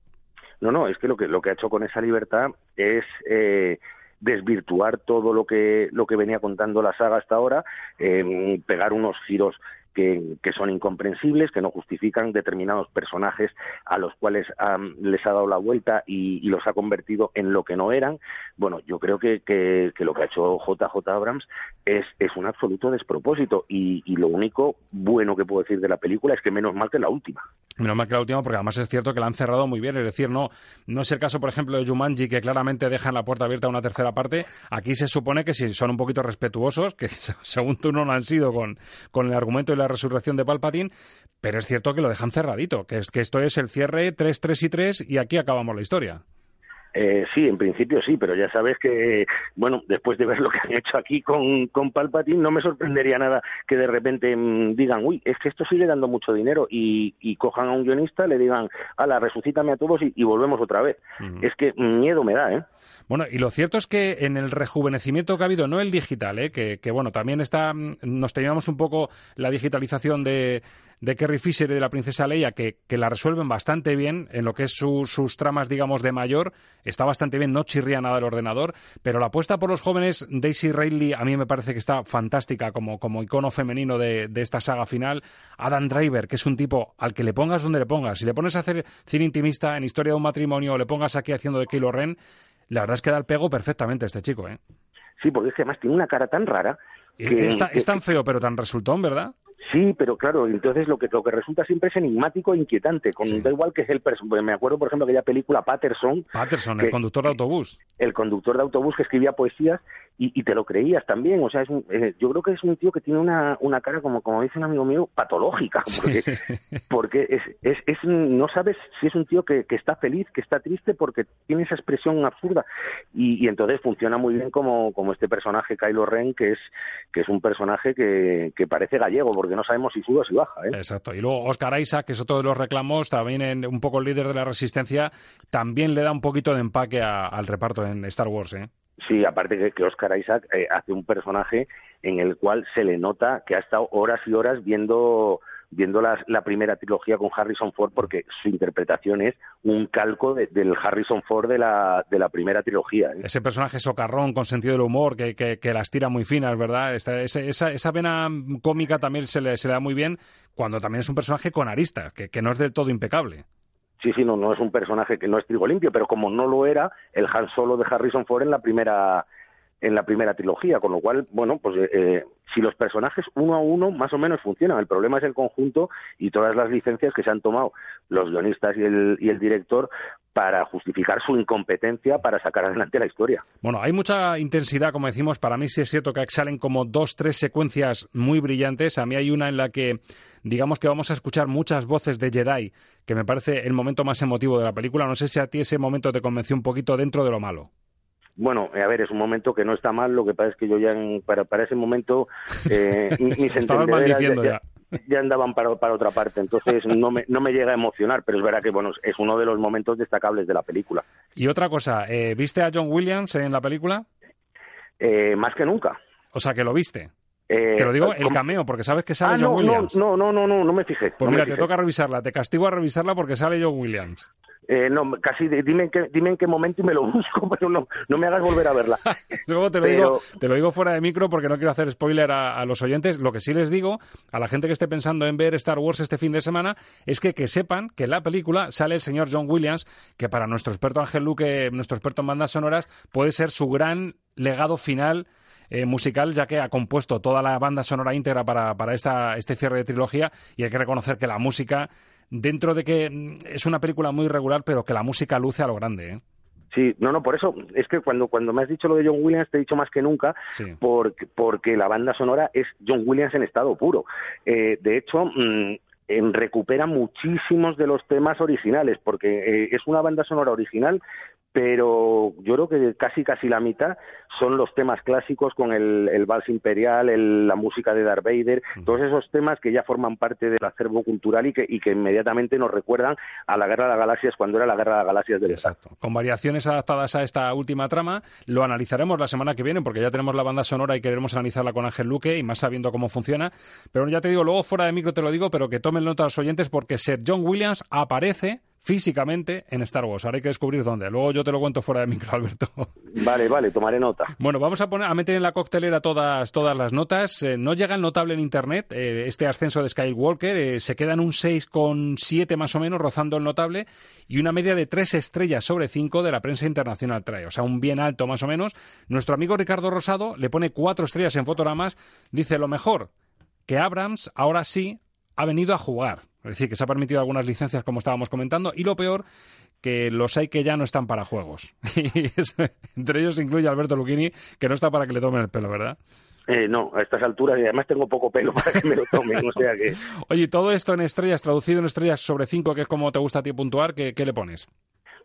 No, no, es que lo que, lo que ha hecho con esa libertad es... Eh, desvirtuar todo lo que, lo que venía contando la saga hasta ahora, eh, pegar unos giros que, son incomprensibles, que no justifican determinados personajes a los cuales les ha dado la vuelta y, los ha convertido en lo que no eran. Bueno, yo creo que, que, lo que ha hecho JJ Abrams es, es un absoluto despropósito y, lo único bueno que puedo decir de la película es que menos mal que la última. Menos mal que la última, porque además es cierto que la han cerrado muy bien. Es decir, no, no es el caso, por ejemplo, de Jumanji, que claramente dejan la puerta abierta a una tercera parte. Aquí se supone que si son un poquito respetuosos, que según tú no lo han sido con, con el argumento y la resurrección de Palpatine, pero es cierto que lo dejan cerradito, que, es, que esto es el cierre 3, 3 y 3 y aquí acabamos la historia. Eh, sí, en principio sí, pero ya sabes que, bueno, después de ver lo que han hecho aquí con, con Palpatine, no me sorprendería nada que de repente mm, digan, uy, es que esto sigue dando mucho dinero y, y cojan a un guionista, le digan, ala, resucítame a todos y, volvemos otra vez. Es que miedo me da, ¿eh? Bueno, y lo cierto es que en el rejuvenecimiento que ha habido, no el digital, ¿eh? que, que bueno, también está, mm, nos teníamos un poco la digitalización de de Carrie Fisher y de la princesa Leia, que, que la resuelven bastante bien en lo que es sus tramas, digamos, de mayor. Está bastante bien, no chirría nada el ordenador, pero la apuesta por los jóvenes, Daisy Ridley, a mí me parece que está fantástica como, como icono femenino de, de esta saga final. Adam Driver, que es un tipo al que le pongas donde le pongas. Si le pones a hacer cine intimista en historia de un matrimonio o le pongas aquí haciendo de Kylo Ren, la verdad es que da el pego perfectamente este chico, ¿eh? Sí, porque es que además tiene una cara tan rara. Que, es tan feo, pero tan resultón, ¿verdad? Sí, pero claro, entonces lo que, lo que resulta siempre es enigmático e inquietante. Con, Da igual que es el personaje. Me acuerdo, por ejemplo, aquella película Patterson. Patterson, el conductor de autobús. El conductor de autobús que escribía poesías y, te lo creías también. O sea, es eh, yo creo que es un tío que tiene una, una cara, como, como dice un amigo mío, patológica. Porque, porque es, es, es, no sabes si es un tío que, que, está feliz, que está triste, porque tiene esa expresión absurda. Y, y, entonces funciona muy bien como, como este personaje, Kylo Ren, que es, que es un personaje que, que parece gallego, porque no sabemos si sube o si baja. ¿eh? Exacto. Y luego Oscar Isaac, que es otro de los reclamos, también en, un poco el líder de la resistencia, también le da un poquito de empaque al reparto en Star Wars. ¿eh? Sí, aparte que, que Oscar Isaac eh, hace un personaje en el cual se le nota que ha estado horas y horas viendo viendo la, la, primera trilogía con Harrison Ford porque su interpretación es un calco del Harrison Ford de la, de la primera trilogía. ¿eh? Ese personaje socarrón con sentido del humor que, que, las tira muy finas, ¿verdad? Esa, esa, esa vena cómica también se le, se le da muy bien cuando también es un personaje con aristas, que, que no es del todo impecable. Sí, sí, no, no es un personaje que no es trigo limpio, pero como no lo era el Han Solo de Harrison Ford en la primera en la primera trilogía, con lo cual, bueno, pues eh, eh, si los personajes uno a uno más o menos funcionan, el problema es el conjunto y todas las licencias que se han tomado los guionistas y el, y el director para justificar su incompetencia para sacar adelante la historia. Bueno, hay mucha intensidad, como decimos, para mí sí es cierto que salen como dos, tres secuencias muy brillantes, a mí hay una en la que digamos que vamos a escuchar muchas voces de Jedi, que me parece el momento más emotivo de la película. No sé si a ti ese momento te convenció un poquito dentro de lo malo. Bueno, a ver, es un momento que no está mal, lo que pasa es que yo ya para, para ese momento eh, mis maldiciendo ya, ya. andaban para, para otra parte, entonces no me, no me llega a emocionar, pero es verdad que bueno, es uno de los momentos destacables de la película. Y otra cosa, eh, ¿viste a John Williams en la película? Eh, más que nunca. O sea, que lo viste. Eh, te lo digo, el cameo, porque sabes que sale ah, John Williams. No, no, no, no, no me fijé. Pues mira, te toca revisarla, te castigo a revisarla porque sale John Williams. Eh, no, casi dime en, qué, dime en qué momento y me lo busco, pero no, no me hagas volver a verla. Luego te lo, digo, te lo digo fuera de micro porque no quiero hacer spoiler a, los oyentes. Lo que sí les digo a la gente que esté pensando en ver Star Wars este fin de semana es que, que sepan que en la película sale el señor John Williams, que para nuestro experto Ángel Luque, nuestro experto en bandas sonoras, puede ser su gran legado final eh, musical, ya que ha compuesto toda la banda sonora íntegra para, para esta, este cierre de trilogía y hay que reconocer que la música, dentro de que mm, es una película muy regular, pero que la música luce a lo grande. ¿eh? Sí, no, no, por eso es que cuando, cuando me has dicho lo de John Williams te he dicho más que nunca porque, porque la banda sonora es John Williams en estado puro. Eh, de hecho, mm, recupera muchísimos de los temas originales porque es una banda sonora original pero yo creo que casi casi la mitad son los temas clásicos con el, el vals imperial, la música de Darth Vader, todos esos temas que ya forman parte del acervo cultural y que, y que inmediatamente nos recuerdan a la Guerra de las Galaxias cuando era la Guerra de las Galaxias del Exacto. Con variaciones adaptadas a esta última trama, lo analizaremos la semana que viene porque ya tenemos la banda sonora y queremos analizarla con Ángel Luque y más sabiendo cómo funciona. Pero ya te digo, luego fuera de micro te lo digo, pero que tomen nota los oyentes porque Sir John Williams aparece físicamente en Star Wars. Ahora hay que descubrir dónde. Luego yo te lo cuento fuera de micro, Alberto. Vale, vale, tomaré nota. Bueno, vamos a poner a meter en la coctelera todas, todas las notas. Eh, no llega el notable en Internet eh, este ascenso de Skywalker. Eh, se queda en un 6,7 más o menos, rozando el notable, y una media de 3 estrellas sobre 5 de la prensa internacional trae. O sea, un bien alto más o menos. Nuestro amigo Ricardo Rosado le pone 4 estrellas en fotogramas. Dice lo mejor, que Abrams ahora sí ha venido a jugar. Es decir, que se ha permitido algunas licencias, como estábamos comentando, y lo peor, que los hay que ya no están para juegos. Y eso, entre ellos incluye Alberto Lucchini, que no está para que le tomen el pelo, ¿verdad? Eh, no, a estas alturas, y además tengo poco pelo para que me lo tomen, o sea que... Oye, todo esto en estrellas, traducido en estrellas sobre cinco, que es como te gusta a ti puntuar, ¿qué, qué le pones?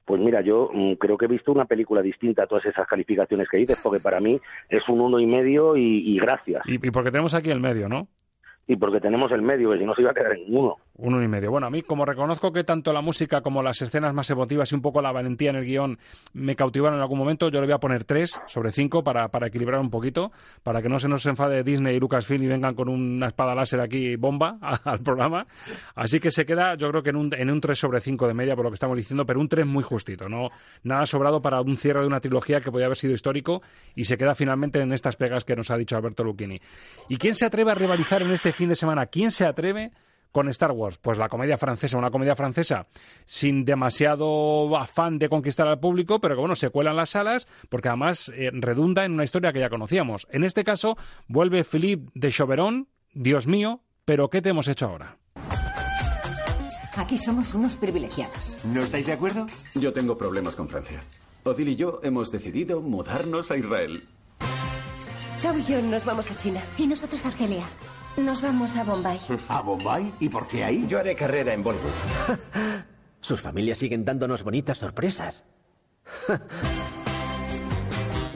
Pues mira, yo mm, creo que he visto una película distinta a todas esas calificaciones que dices, porque para mí es un uno y medio y, y gracias. Y, y porque tenemos aquí el medio, ¿no? Y porque tenemos el medio, que si no se iba a quedar en uno. Un uno y medio. Bueno, a mí, como reconozco que tanto la música como las escenas más emotivas y un poco la valentía en el guion me cautivaron en algún momento, yo le voy a poner tres sobre cinco para, para equilibrar un poquito, para que no se nos enfade Disney y Lucasfilm y vengan con una espada láser aquí bomba al programa. Así que se queda, yo creo que en un, en un 3 sobre 5 de media, por lo que estamos diciendo, pero un 3 muy justito. no Nada sobrado para un cierre de una trilogía que podía haber sido histórico y se queda finalmente en estas pegas que nos ha dicho Alberto Lucchini. ¿Y quién se atreve a rivalizar en este fin de semana? ¿Quién se atreve con Star Wars? Pues la comedia francesa, una comedia francesa sin demasiado afán de conquistar al público, pero que bueno, se cuela en las salas porque además eh, redunda en una historia que ya conocíamos. En este caso, vuelve Philippe de Chauveron, Dios mío, pero ¿qué te hemos hecho ahora? Aquí somos unos privilegiados. ¿No estáis de acuerdo? Yo tengo problemas con Francia. Odile y yo hemos decidido mudarnos a Israel. Chao y yo nos vamos a China. Y nosotros a Argelia. Nos vamos a Bombay. ¿A Bombay? ¿Y por qué ahí? Yo haré carrera en Bollywood. Sus familias siguen dándonos bonitas sorpresas.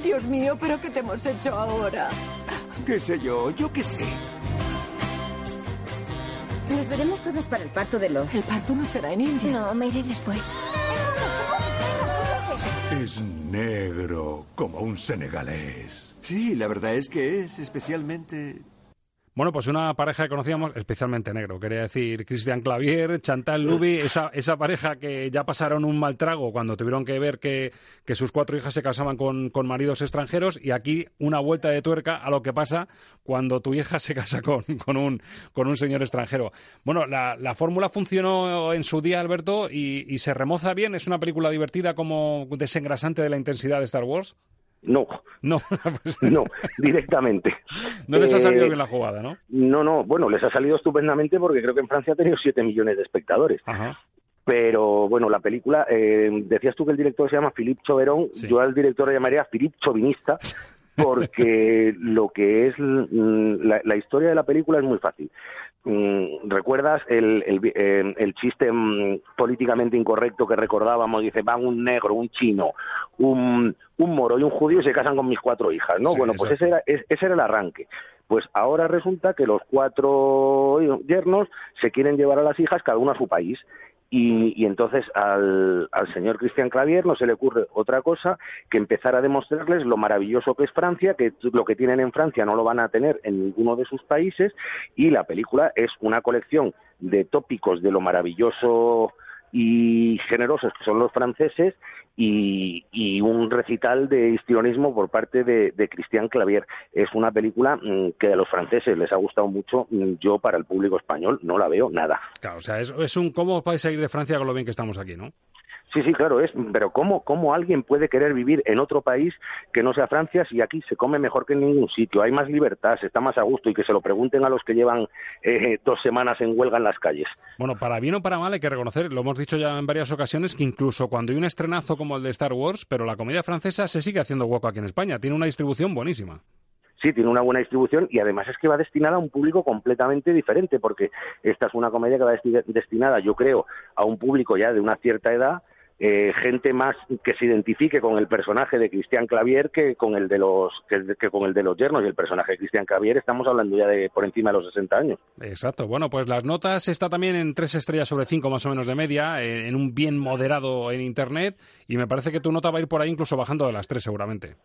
Dios mío, ¿pero qué te hemos hecho ahora? ¿Qué sé yo? ¿Yo qué sé? Nos veremos todas para el parto de Lo. El parto no será en India. No, me iré después. Es negro, como un senegalés. Sí, la verdad es que es especialmente bueno, pues una pareja que conocíamos, especialmente negro, quería decir Cristian Clavier, Chantal Luby, esa, esa pareja que ya pasaron un mal trago cuando tuvieron que ver que, que sus cuatro hijas se casaban con, con, maridos extranjeros y aquí una vuelta de tuerca a lo que pasa cuando tu hija se casa con, con, un, con un señor extranjero. Bueno, la, la fórmula funcionó en su día, Alberto, y, y se remoza bien. Es una película divertida como desengrasante de la intensidad de Star Wars. No. No, pues... no, directamente. No les ha salido eh, bien la jugada, ¿no? No, no, bueno, les ha salido estupendamente porque creo que en Francia ha tenido 7 millones de espectadores. Ajá. Pero bueno, la película, eh, decías tú que el director se llama Philippe Chauveron, sí. yo al director le llamaría Philippe Chauvinista, porque lo que es la, la, historia de la película es muy fácil. ¿Recuerdas el, el, eh, el chiste mm, políticamente incorrecto que recordábamos? Dice, van un negro, un chino, un, un moro y un judío y se casan con mis cuatro hijas, ¿no? Sí, bueno, pues ese era, ese era el arranque. Pues ahora resulta que los cuatro yernos se quieren llevar a las hijas cada uno a su país. Y, y, entonces al, al señor Cristian Clavier no se le ocurre otra cosa que empezar a demostrarles lo maravilloso que es Francia, que lo que tienen en Francia no lo van a tener en ninguno de sus países, y la película es una colección de tópicos de lo maravilloso y generosos que son los franceses y, y un recital de histrionismo por parte de, Cristian Clavier. Es una película mmm, que a los franceses les ha gustado mucho. Mm, yo, para el público español, no la veo nada. Claro, o sea, es, es un cómo vais a ir de Francia con lo bien que estamos aquí, ¿no? Sí, sí, claro, es, pero ¿cómo, ¿cómo alguien puede querer vivir en otro país que no sea Francia si aquí se come mejor que en ningún sitio? Hay más libertad, se está más a gusto y que se lo pregunten a los que llevan eh, dos semanas en huelga en las calles. Bueno, para bien o para mal hay que reconocer, lo hemos dicho ya en varias ocasiones, que incluso cuando hay un estrenazo como el de Star Wars, pero la comedia francesa se sigue haciendo hueco aquí en España, tiene una distribución buenísima sí, tiene una buena distribución y además es que va destinada a un público completamente diferente, porque esta es una comedia que va destinada, yo creo, a un público ya de una cierta edad eh, gente más que se identifique con el personaje de Cristian Clavier que con el de los que, que, con el de los yernos y el personaje de Cristian Clavier estamos hablando ya de por encima de los 60 años. Exacto. Bueno, pues las notas está también en tres estrellas sobre cinco más o menos de media, en, en un bien moderado en internet y me parece que tu nota va a ir por ahí incluso bajando de las tres seguramente.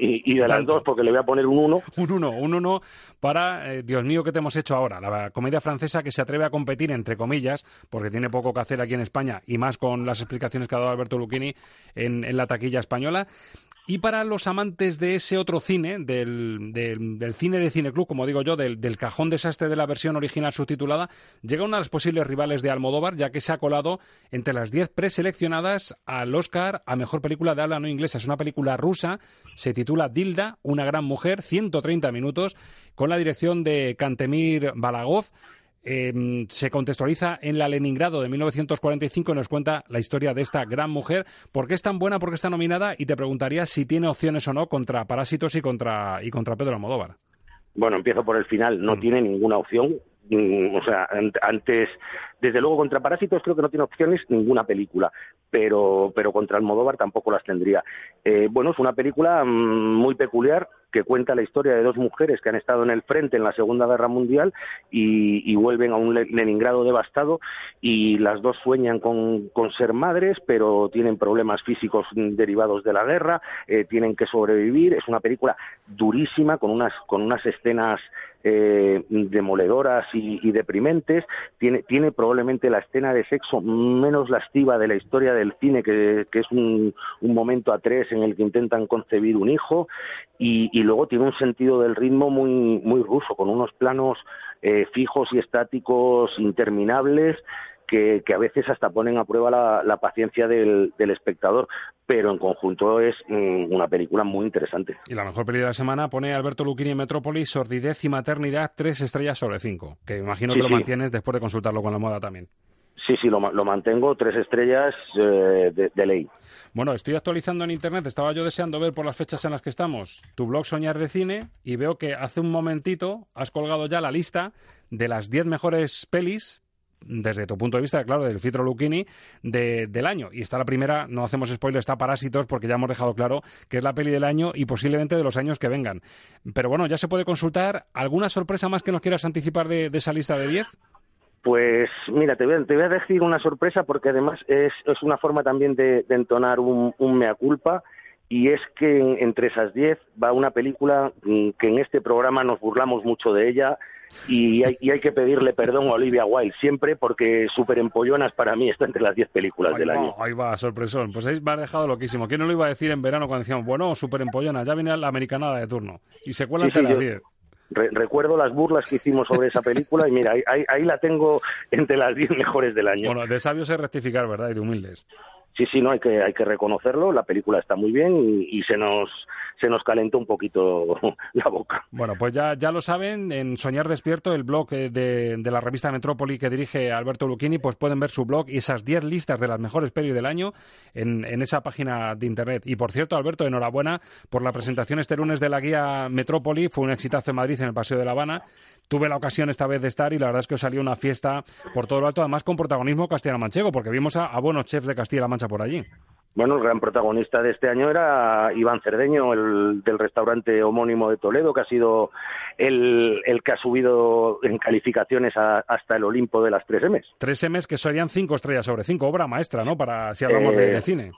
y, y, de las dos porque le voy a poner un 1. Un 1, un 1 para, eh, Dios mío, ¿qué te hemos hecho ahora? La comedia francesa que se atreve a competir, entre comillas, porque tiene poco que hacer aquí en España y más con las explicaciones que ha dado Alberto Lucchini en, en la taquilla española. Y para los amantes de ese otro cine, del, cine de Cineclub, como digo yo, del, del, cajón desastre de la versión original subtitulada, llega una de las posibles rivales de Almodóvar, ya que se ha colado entre las 10 preseleccionadas al Oscar a Mejor Película de Habla No Inglesa. Es una película rusa, se titula Dilda, una gran mujer, 130 minutos, con la dirección de Kantemir Balagov. Eh, se contextualiza en la Leningrado de 1945 y nos cuenta la historia de esta gran mujer. ¿Por qué es tan buena? ¿Por qué está nominada? Y te preguntaría si tiene opciones o no contra Parásitos y contra, y contra Pedro Almodóvar. Bueno, empiezo por el final. No tiene ninguna opción. Mm, O sea, an- antes, desde luego contra Parásitos creo que no tiene opciones ninguna película, pero, pero contra Almodóvar tampoco las tendría. Eh, bueno, es una película mm, muy peculiar que cuenta la historia de dos mujeres que han estado en el frente en la Segunda Guerra Mundial y, vuelven a un Le- Leningrado devastado y las dos sueñan con, ser madres, pero tienen problemas físicos mm, derivados de la guerra, eh, tienen que sobrevivir. Es una película durísima con unas, con unas escenas eh, demoledoras y, y deprimentes. Tiene, tiene probablemente la escena de sexo menos lastiva de la historia del cine, que, es un, un momento a tres en el que intentan concebir un hijo. Y, y luego tiene un sentido del ritmo muy, muy ruso, con unos planos eh, fijos y estáticos interminables. Que, que a veces hasta ponen a prueba la, la paciencia del, del espectador, pero en conjunto es mm, una película muy interesante. Y la mejor peli de la semana pone Alberto Lucchini en Metrópolis, Sordidez y Maternidad, tres estrellas sobre cinco. Que imagino Sí, que lo sí. mantienes después de consultarlo con la moda también. Sí, sí, lo, ma- lo mantengo, tres estrellas eh, de, de ley. Bueno, estoy actualizando en internet, estaba yo deseando ver por las fechas en las que estamos tu blog Soñar de Cine y veo que hace un momentito has colgado ya la lista de las 10 mejores pelis desde tu punto de vista, claro, del filtro Lucchini de- del año. Y está la primera, no hacemos spoiler, está Parásitos, porque ya hemos dejado claro que es la peli del año y posiblemente de los años que vengan. Pero bueno, ya se puede consultar. ¿Alguna sorpresa más que nos quieras anticipar de, esa lista de 10? Pues mira, te voy a, te voy a decir una sorpresa porque además es, una forma también de, entonar un, un mea culpa y es que en- entre esas diez va una película mm, que en este programa nos burlamos mucho de ella y hay, y hay que pedirle perdón a Olivia Wilde siempre porque Super Empollonas para mí está entre las diez películas Ahí del va, año. ahí va, sorpresón. Pues ahí me ha dejado loquísimo. ¿Quién no lo iba a decir en verano cuando decíamos, bueno, súper empollona, ya viene la americanada de turno? Y se cuela Sí, entre sí, las yo- 10. Re- recuerdo las burlas que hicimos sobre esa película y mira, ahí, ahí- ahí la tengo entre las diez mejores del año. Bueno, de sabios es rectificar, ¿verdad? Y de humildes. Sí, sí, no, hay que, hay que reconocerlo. La película está muy bien y, se nos se nos calentó un poquito la boca. Bueno, pues ya, ya lo saben, en Soñar Despierto, el blog eh, de, de la revista Metrópoli que dirige Alberto Lucchini, pues pueden ver su blog y esas 10 listas de las mejores pelis del año en, en esa página de internet. Y por cierto, Alberto, enhorabuena por la presentación este lunes de la guía Metrópoli. Fue un exitazo en Madrid, en el Paseo de la Habana. Tuve la ocasión esta vez de estar y la verdad es que os salió una fiesta por todo lo alto, además con protagonismo castellano-manchego, porque vimos a, a buenos chefs de Castilla-La Mancha por allí. Bueno, el gran protagonista de este año era Iván Cerdeño, el del restaurante homónimo de Toledo, que ha sido el, el que ha subido en calificaciones a- hasta el Olimpo de las tres M's. Tres M's que serían cinco estrellas sobre cinco, obra maestra, ¿no? Para si hablamos de- Eh, de cine.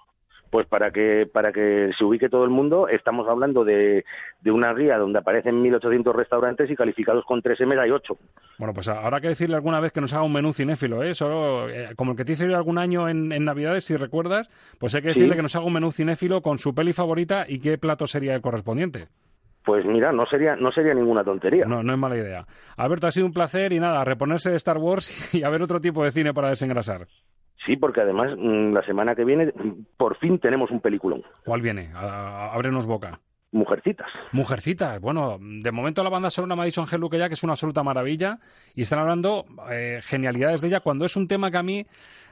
Pues para que para que se ubique todo el mundo, estamos hablando de, de una guía donde aparecen 1.800 restaurantes y calificados con tres M's hay ocho. Bueno, pues habrá que decirle alguna vez que nos haga un menú cinéfilo, ¿eh? Solo, eh, como el que te hice yo algún año en, en Navidades, si recuerdas, pues hay que Sí. decirle que nos haga un menú cinéfilo con su peli favorita y qué plato sería el correspondiente. Pues mira, no sería no sería ninguna tontería. No, no es mala idea. Alberto, ha sido un placer y nada, reponerse de Star Wars y a ver otro tipo de cine para desengrasar. Sí, porque además mm, la semana que viene mm, por fin tenemos un peliculón. ¿Cuál viene? Ábrenos boca. Mujercitas. Mujercitas, bueno, de momento la banda sonora Madison Helluque ya que es una absoluta maravilla y están hablando eh, genialidades de ella cuando es un tema que a mí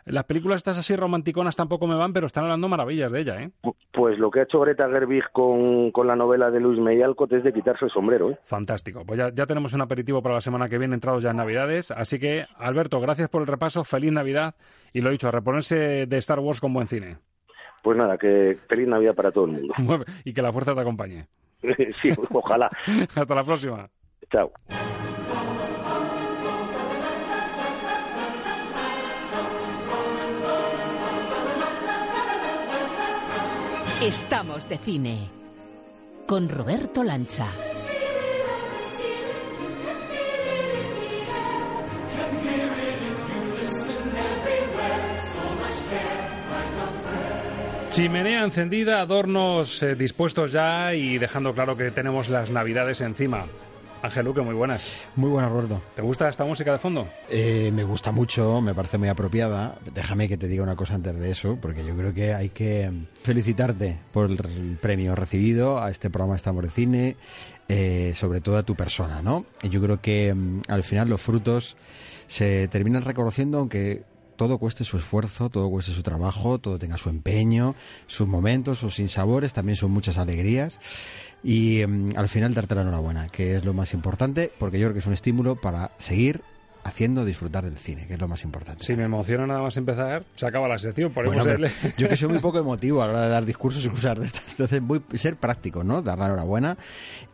las películas estas así romanticonas tampoco me van, pero están hablando maravillas de ella, ¿eh? Pues lo que ha hecho Greta Gerwig con, con la novela de Luis May Alcott es de quitarse el sombrero. ¿eh? Fantástico. Pues ya, ya tenemos un aperitivo para la semana que viene, entrados ya en Navidades. Así que, Alberto, gracias por el repaso, feliz Navidad y lo dicho, a reponerse de Star Wars con buen cine. Pues nada, que feliz Navidad para todo el mundo. y que la fuerza te acompañe. sí, ojalá. Hasta la próxima. Chao. Estamos de cine con Roberto Lancha. Chimenea encendida, adornos eh, dispuestos ya y dejando claro que tenemos las Navidades encima. Ángel Luque, muy buenas. Muy buenas, Roberto. ¿Te gusta esta música de fondo? Eh, me gusta mucho, me parece muy apropiada. Déjame que te diga una cosa antes de eso, porque yo creo que hay que felicitarte por el premio recibido a este programa Estamos de Cine, eh, sobre todo a tu persona, ¿no? Yo creo que mm, al final los frutos se terminan reconociendo, aunque todo cueste su esfuerzo, todo cueste su trabajo, todo tenga su empeño, sus momentos, sus sinsabores, también son muchas alegrías. Y mm, al final darte la enhorabuena, que es lo más importante, porque yo creo que es un estímulo para seguir haciendo disfrutar del cine, que es lo más importante. Si me emociona nada más empezar, se acaba la sección. Bueno, yo que soy muy poco emotivo a la hora de dar discursos y cosas de estas. Entonces, voy a ser práctico, ¿no? Dar la enhorabuena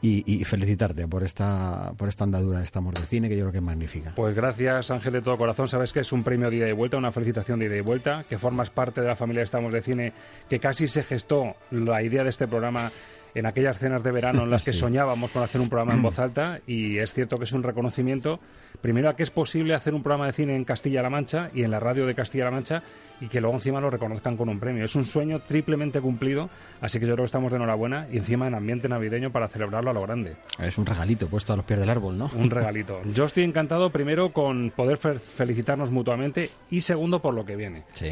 y, y felicitarte por esta, por esta andadura de Estamos de Cine, que yo creo que es magnífica. Pues gracias, Ángel de todo corazón. Sabes que es un premio de ida y vuelta, una felicitación de ida y vuelta, que formas parte de la familia de Estamos de Cine, que casi se gestó la idea de este programa en aquellas cenas de verano en las que Sí. soñábamos con hacer un programa en voz alta y es cierto que es un reconocimiento primero a que es posible hacer un programa de cine en Castilla-La Mancha y en la radio de Castilla-La Mancha y que luego encima lo reconozcan con un premio. Es un sueño triplemente cumplido, así que yo creo que estamos de enhorabuena y encima en ambiente navideño para celebrarlo a lo grande. Es un regalito puesto a los pies del árbol, ¿no? Un regalito. Yo estoy encantado primero con poder fe- felicitarnos mutuamente y segundo por lo que viene. Sí.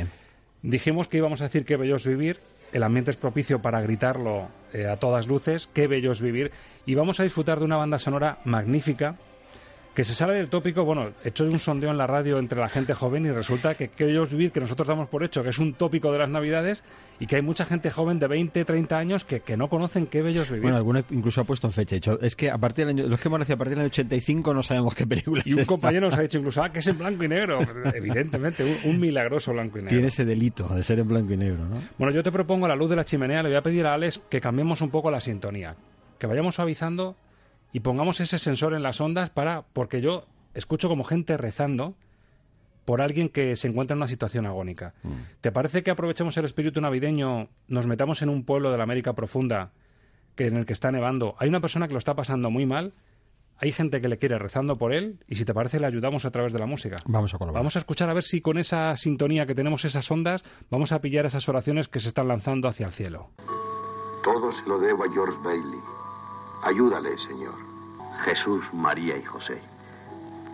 Dijimos que íbamos a decir qué bello es vivir. El ambiente es propicio para gritarlo eh, a todas luces. Qué bello es vivir. Y vamos a disfrutar de una banda sonora magnífica que se sale del tópico. Bueno, he hecho un sondeo en la radio entre la gente joven y resulta que qué bello es vivir, que nosotros damos por hecho que es un tópico de las Navidades y que hay mucha gente joven de 20, 30 años que, que no conocen qué bello es vivir. Bueno, alguno incluso ha puesto fecha. Ha dicho, es que a partir del año, los que hemos nacido a partir del año 85 no sabemos qué película y es un esta. compañero nos ha dicho incluso, ah, que es en blanco y negro. Evidentemente, un, un milagroso blanco y negro. Tiene ese delito de ser en blanco y negro, ¿no? Bueno, yo te propongo a la luz de la chimenea, le voy a pedir a Alex que cambiemos un poco la sintonía, que vayamos suavizando y pongamos ese sensor en las ondas para, porque yo escucho como gente rezando por alguien que se encuentra en una situación agónica. ¿Te parece que aprovechemos el espíritu navideño, nos metamos en un pueblo de la América profunda que en el que está nevando? Hay una persona que lo está pasando muy mal, hay gente que le quiere rezando por él y si te parece le ayudamos a través de la música. Vamos a colaborar. Vamos a escuchar a ver si con esa sintonía que tenemos, esas ondas, vamos a pillar esas oraciones que se están lanzando hacia el cielo. Todo se lo debo a George Bailey. Ayúdale, Señor. Jesús, María y José.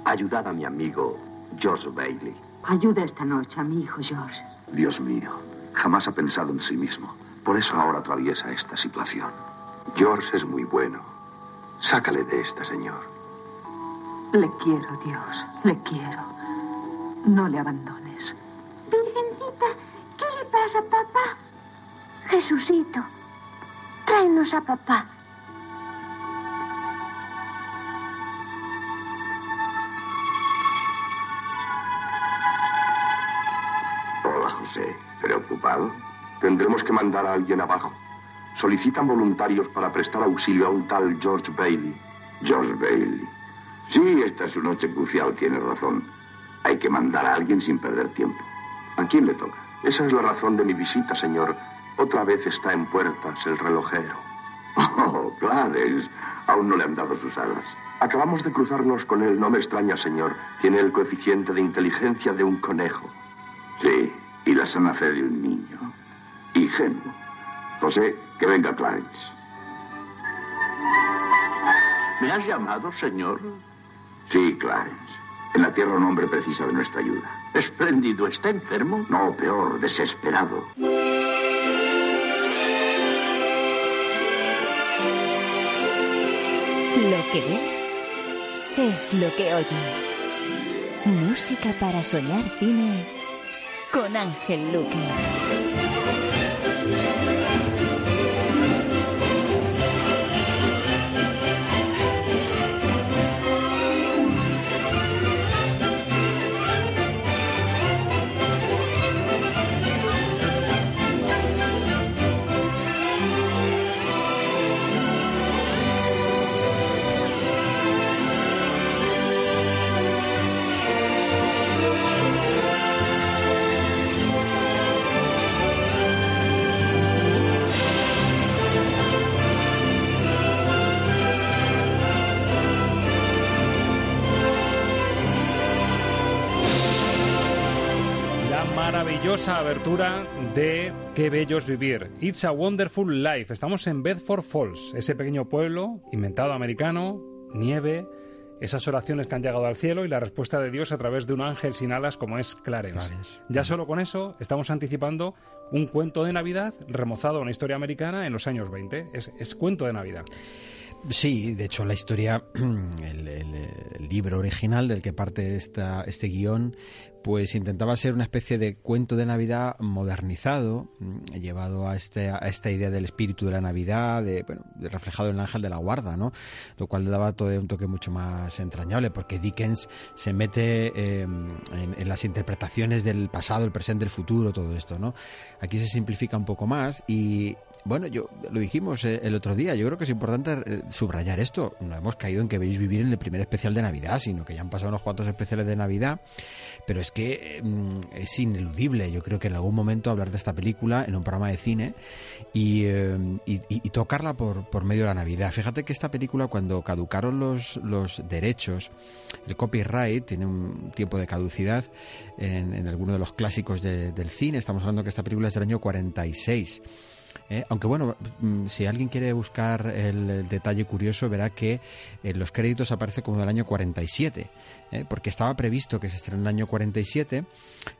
Ayudad a mi amigo George Bailey. Ayuda esta noche a mi hijo George. Dios mío, jamás ha pensado en sí mismo. Por eso ahora atraviesa esta situación. George es muy bueno. Sácale de esta, Señor. Le quiero, Dios, le quiero. No le abandones. Virgencita, ¿qué le pasa, papá? Jesucito, tráenos a papá. Tendremos que mandar a alguien abajo. Solicitan voluntarios para prestar auxilio a un tal George Bailey. George Bailey. Sí, esta es su noche crucial, tiene razón. Hay que mandar a alguien sin perder tiempo. ¿A quién le toca? Esa es la razón de mi visita, señor. Otra vez está en puertas el relojero. Oh, Clarence. Aún no le han dado sus alas. Acabamos de cruzarnos con él. No me extraña, señor. Tiene el coeficiente de inteligencia de un conejo. Sí, y la sana fe de un niño. Ingenuo. José, que venga Clarence. ¿Me has llamado, señor? Sí, Clarence. En la Tierra un hombre precisa de nuestra ayuda. Espléndido. ¿Está enfermo? No, peor, desesperado. Lo que ves es lo que oyes. Música para soñar cine con Ángel Luque. Maravillosa abertura de Qué bello es vivir. It's a Wonderful Life. Estamos en Bedford Falls, ese pequeño pueblo inventado americano nieve, esas oraciones que han llegado al cielo y la respuesta de Dios a través de un ángel sin alas como es Clarence. Ya solo con eso estamos anticipando un cuento de Navidad remozado a una historia americana en los años 20. Es, es cuento de Navidad. Sí, de hecho la historia, el, libro original del que parte esta, este guion, pues intentaba ser una especie de cuento de Navidad modernizado, mm, llevado a, este, a esta idea del espíritu de la Navidad, de, bueno, reflejado en el ángel de la guarda, ¿no? Lo cual le daba todo un toque mucho más entrañable, porque Dickens se mete eh, en, en, las interpretaciones del pasado, el presente, el futuro, todo esto, ¿no? Aquí se simplifica un poco más y, bueno, yo lo dijimos eh, el otro día, yo creo que es importante eh, subrayar esto. No hemos caído en que veis vivir en el primer especial de Navidad, sino que ya han pasado unos cuantos especiales de Navidad, pero es que mm, es ineludible. Yo creo que en algún momento hablar de esta película en un programa de cine y, eh, y tocarla por, por, medio de la Navidad. Fíjate que esta película, cuando caducaron los, los derechos, el copyright tiene un tiempo de caducidad en, en alguno de los clásicos de, del cine. Estamos hablando que esta película es del año 46. Eh, aunque bueno, mm, si alguien quiere buscar el, detalle curioso, verá que en los créditos aparece como del año 47, eh, porque estaba previsto que se estrenara en el año 47.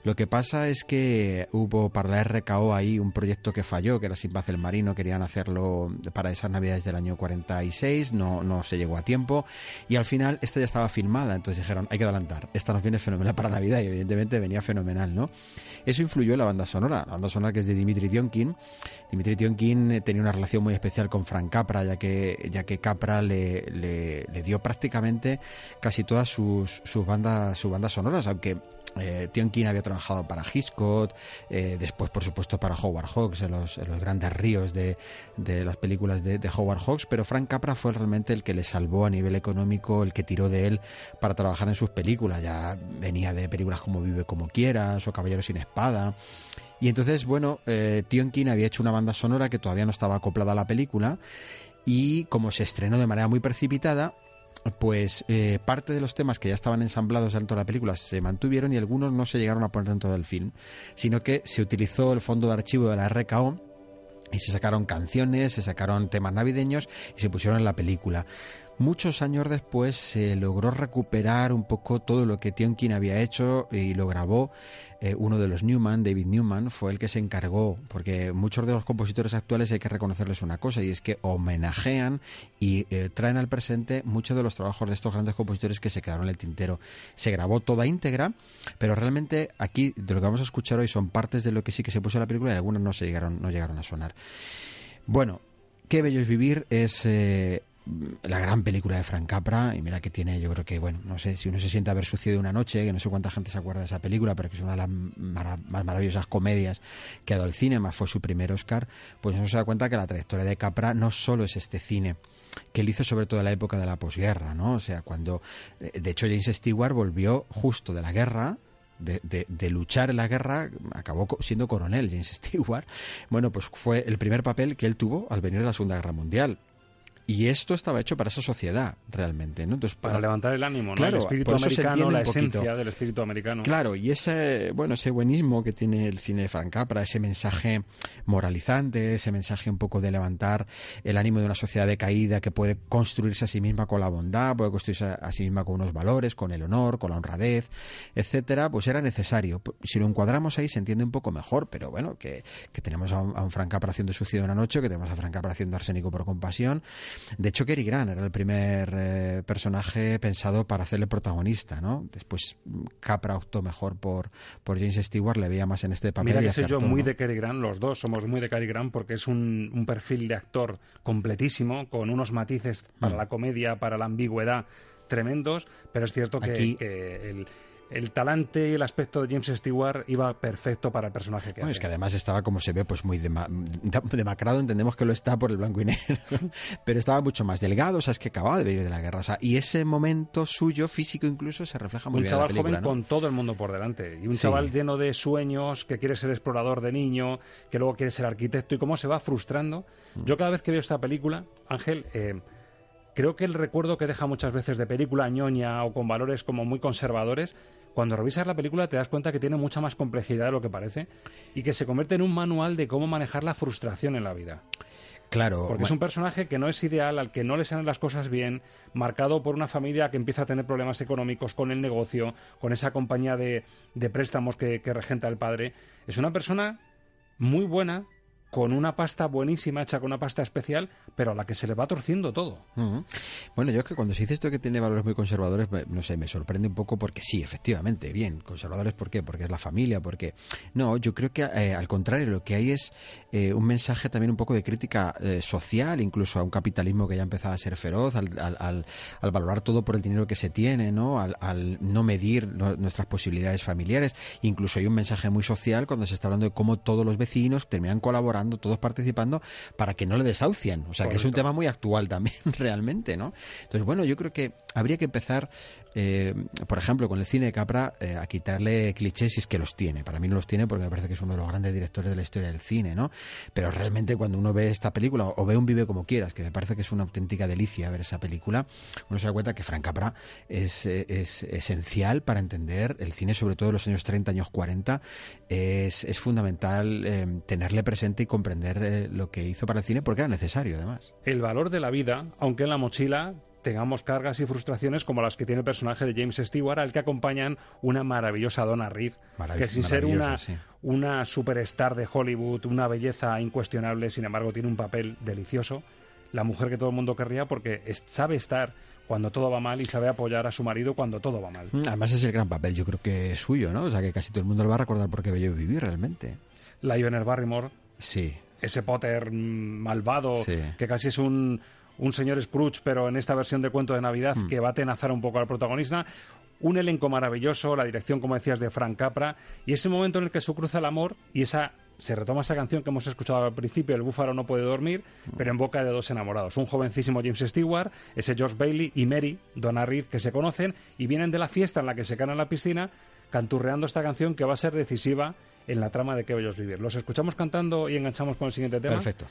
Lo que pasa es que hubo para la RKO ahí un proyecto que falló, que era Sin Paz el Marino, querían hacerlo para esas navidades del año 46, no, no se llegó a tiempo, y al final esta ya estaba filmada, entonces dijeron, hay que adelantar, esta nos viene fenomenal para Navidad, y evidentemente venía fenomenal, ¿no? Eso influyó en la banda sonora, la banda sonora que es de Dimitri Dionkin. Dimitri Tionkin tenía una relación muy especial con Frank Capra, ya que, ya que Capra le, le, le dio prácticamente casi todas sus, sus, bandas, sus bandas sonoras, aunque eh, Tionkin había trabajado para Hitchcock, eh, después por supuesto para Howard Hawks, en los, en los grandes ríos de, de las películas de, de, Howard Hawks, pero Frank Capra fue realmente el que le salvó a nivel económico, el que tiró de él para trabajar en sus películas. Ya venía de películas como Vive como quieras o Caballero sin espada. Y entonces, bueno, eh, Tionkin había hecho una banda sonora que todavía no estaba acoplada a la película y como se estrenó de manera muy precipitada, pues eh, parte de los temas que ya estaban ensamblados dentro de la película se mantuvieron y algunos no se llegaron a poner dentro del film, sino que se utilizó el fondo de archivo de la RKO y se sacaron canciones, se sacaron temas navideños y se pusieron en la película. Muchos años después se logró recuperar un poco todo lo que Tionkin había hecho y lo grabó eh, uno de los Newman, David Newman, fue el que se encargó, porque muchos de los compositores actuales hay que reconocerles una cosa, y es que homenajean y eh, traen al presente muchos de los trabajos de estos grandes compositores que se quedaron en el tintero. Se grabó toda íntegra, pero realmente aquí de lo que vamos a escuchar hoy son partes de lo que sí que se puso en la película y algunas no se llegaron, no llegaron a sonar. Bueno, Qué bello es vivir es eh, la gran película de Frank Capra y mira que tiene yo creo que bueno no sé si uno se siente haber sucedido una noche que no sé cuánta gente se acuerda de esa película pero que es una de las más maravillosas comedias que ha dado el cine más fue su primer Oscar pues uno se da cuenta que la trayectoria de Capra no solo es este cine que él hizo sobre todo en la época de la posguerra no o sea cuando de hecho James Stewart volvió justo de la guerra de, de, de, luchar en la guerra, acabó siendo coronel James Stewart. Bueno, pues fue el primer papel que él tuvo al venir a la Segunda Guerra Mundial. Y esto estaba hecho para esa sociedad, realmente, ¿no? Entonces, para, para levantar el ánimo, ¿no? Claro, el espíritu americano, la esencia del espíritu americano. Claro, y ese, bueno, ese buenismo que tiene el cine de Frank Capra, ese mensaje moralizante, ese mensaje un poco de levantar el ánimo de una sociedad decaída que puede construirse a sí misma con la bondad, puede construirse a sí misma con unos valores, con el honor, con la honradez, etcétera, pues era necesario. Si lo encuadramos ahí se entiende un poco mejor, pero bueno, que, que tenemos a un, a un Frank Capra haciendo Suicidio de una noche, que tenemos a Frank Capra haciendo Arsénico por compasión, de hecho, Cary Grant era el primer eh, personaje pensado para hacerle protagonista, ¿no? Después Capra optó mejor por, por James Stewart, le veía más en este papel. Mira que soy yo muy ¿no? de Cary Grant, los dos somos muy de Cary Grant porque es un, un perfil de actor completísimo, con unos matices para mm. la comedia, para la ambigüedad tremendos, pero es cierto que, Aquí... que el el talante y el aspecto de James Stewart iba perfecto para el personaje que bueno, hace. Es que además estaba, como se ve, pues muy dema demacrado, entendemos que lo está por el blanco y negro, pero estaba mucho más delgado, o sea, es que acababa de venir de la guerra, o sea, y ese momento suyo, físico incluso, se refleja muy un bien chaval en la película, joven ¿no? con todo el mundo por delante, y un Sí. chaval lleno de sueños, que quiere ser explorador de niño, que luego quiere ser arquitecto, y cómo se va frustrando. Mm. Yo cada vez que veo esta película, Ángel... Eh, creo que el recuerdo que deja muchas veces de película ñoña o con valores como muy conservadores, cuando revisas la película te das cuenta que tiene mucha más complejidad de lo que parece y que se convierte en un manual de cómo manejar la frustración en la vida. Claro. Porque es un personaje que no es ideal, al que no le salen las cosas bien, marcado por una familia que empieza a tener problemas económicos con el negocio, con esa compañía de, de préstamos que, que regenta el padre. Es una persona muy buena, con una pasta buenísima, hecha con una pasta especial, pero a la que se le va torciendo todo. Bueno, yo es que cuando se dice esto que tiene valores muy conservadores, no sé, me sorprende un poco porque sí, efectivamente, bien, conservadores, ¿por qué? Porque es la familia, porque... No, yo creo que eh, al contrario, lo que hay es eh, un mensaje también un poco de crítica eh, social, incluso a un capitalismo que ya empezaba a ser feroz, al, al- al- al valorar todo por el dinero que se tiene, ¿no? Al, no medir nuestras posibilidades familiares. Incluso hay un mensaje muy social cuando se está hablando de cómo todos los vecinos terminan colaborando, todos participando para que no le desahucien. O sea, que es un tema muy actual también, realmente, ¿no? Entonces, bueno, yo creo que habría que empezar, eh, por ejemplo, con el cine de Capra, eh, a quitarle clichés si es que los tiene. Para mí no los tiene porque me parece que es uno de los grandes directores de la historia del cine, ¿no? Pero realmente cuando uno ve esta película, o ve un Vive como quieras, que me parece que es una auténtica delicia ver esa película, uno se da cuenta que Frank Capra es, eh, es esencial para entender el cine, sobre todo en los años 30, años 40. Es, es fundamental tenerle presente y comprender lo que hizo para el cine porque era necesario, además. El valor de la vida, aunque en la mochila tengamos cargas y frustraciones como las que tiene el personaje de James Stewart, al que acompañan una maravillosa Donna Reed, Marav- que sin ser una, sí. una superstar de Hollywood, una belleza incuestionable, sin embargo tiene un papel delicioso, la mujer que todo el mundo querría porque es- sabe estar cuando todo va mal y sabe apoyar a su marido cuando todo va mal. Mm, Además es el gran papel, yo creo que es suyo, ¿no? O sea, que casi todo el mundo lo va a recordar porque Bello vivir realmente. Lionel Barrymore, Sí. ese Potter mm, malvado, Sí. que casi es un, un señor Scrooge, pero en esta versión de cuento de Navidad, Mm. que va a tenazar un poco al protagonista. Un elenco maravilloso, la dirección, como decías, de Frank Capra, y ese momento en el que se cruza el amor y esa se retoma esa canción que hemos escuchado al principio, El búfalo no puede dormir, pero en boca de dos enamorados. Un jovencísimo James Stewart, ese George Bailey y Mary, Donna Reed, que se conocen y vienen de la fiesta en la que se caen en la piscina canturreando esta canción que va a ser decisiva en la trama de Qué bellos vivir. Los escuchamos cantando y enganchamos con el siguiente tema. Perfecto.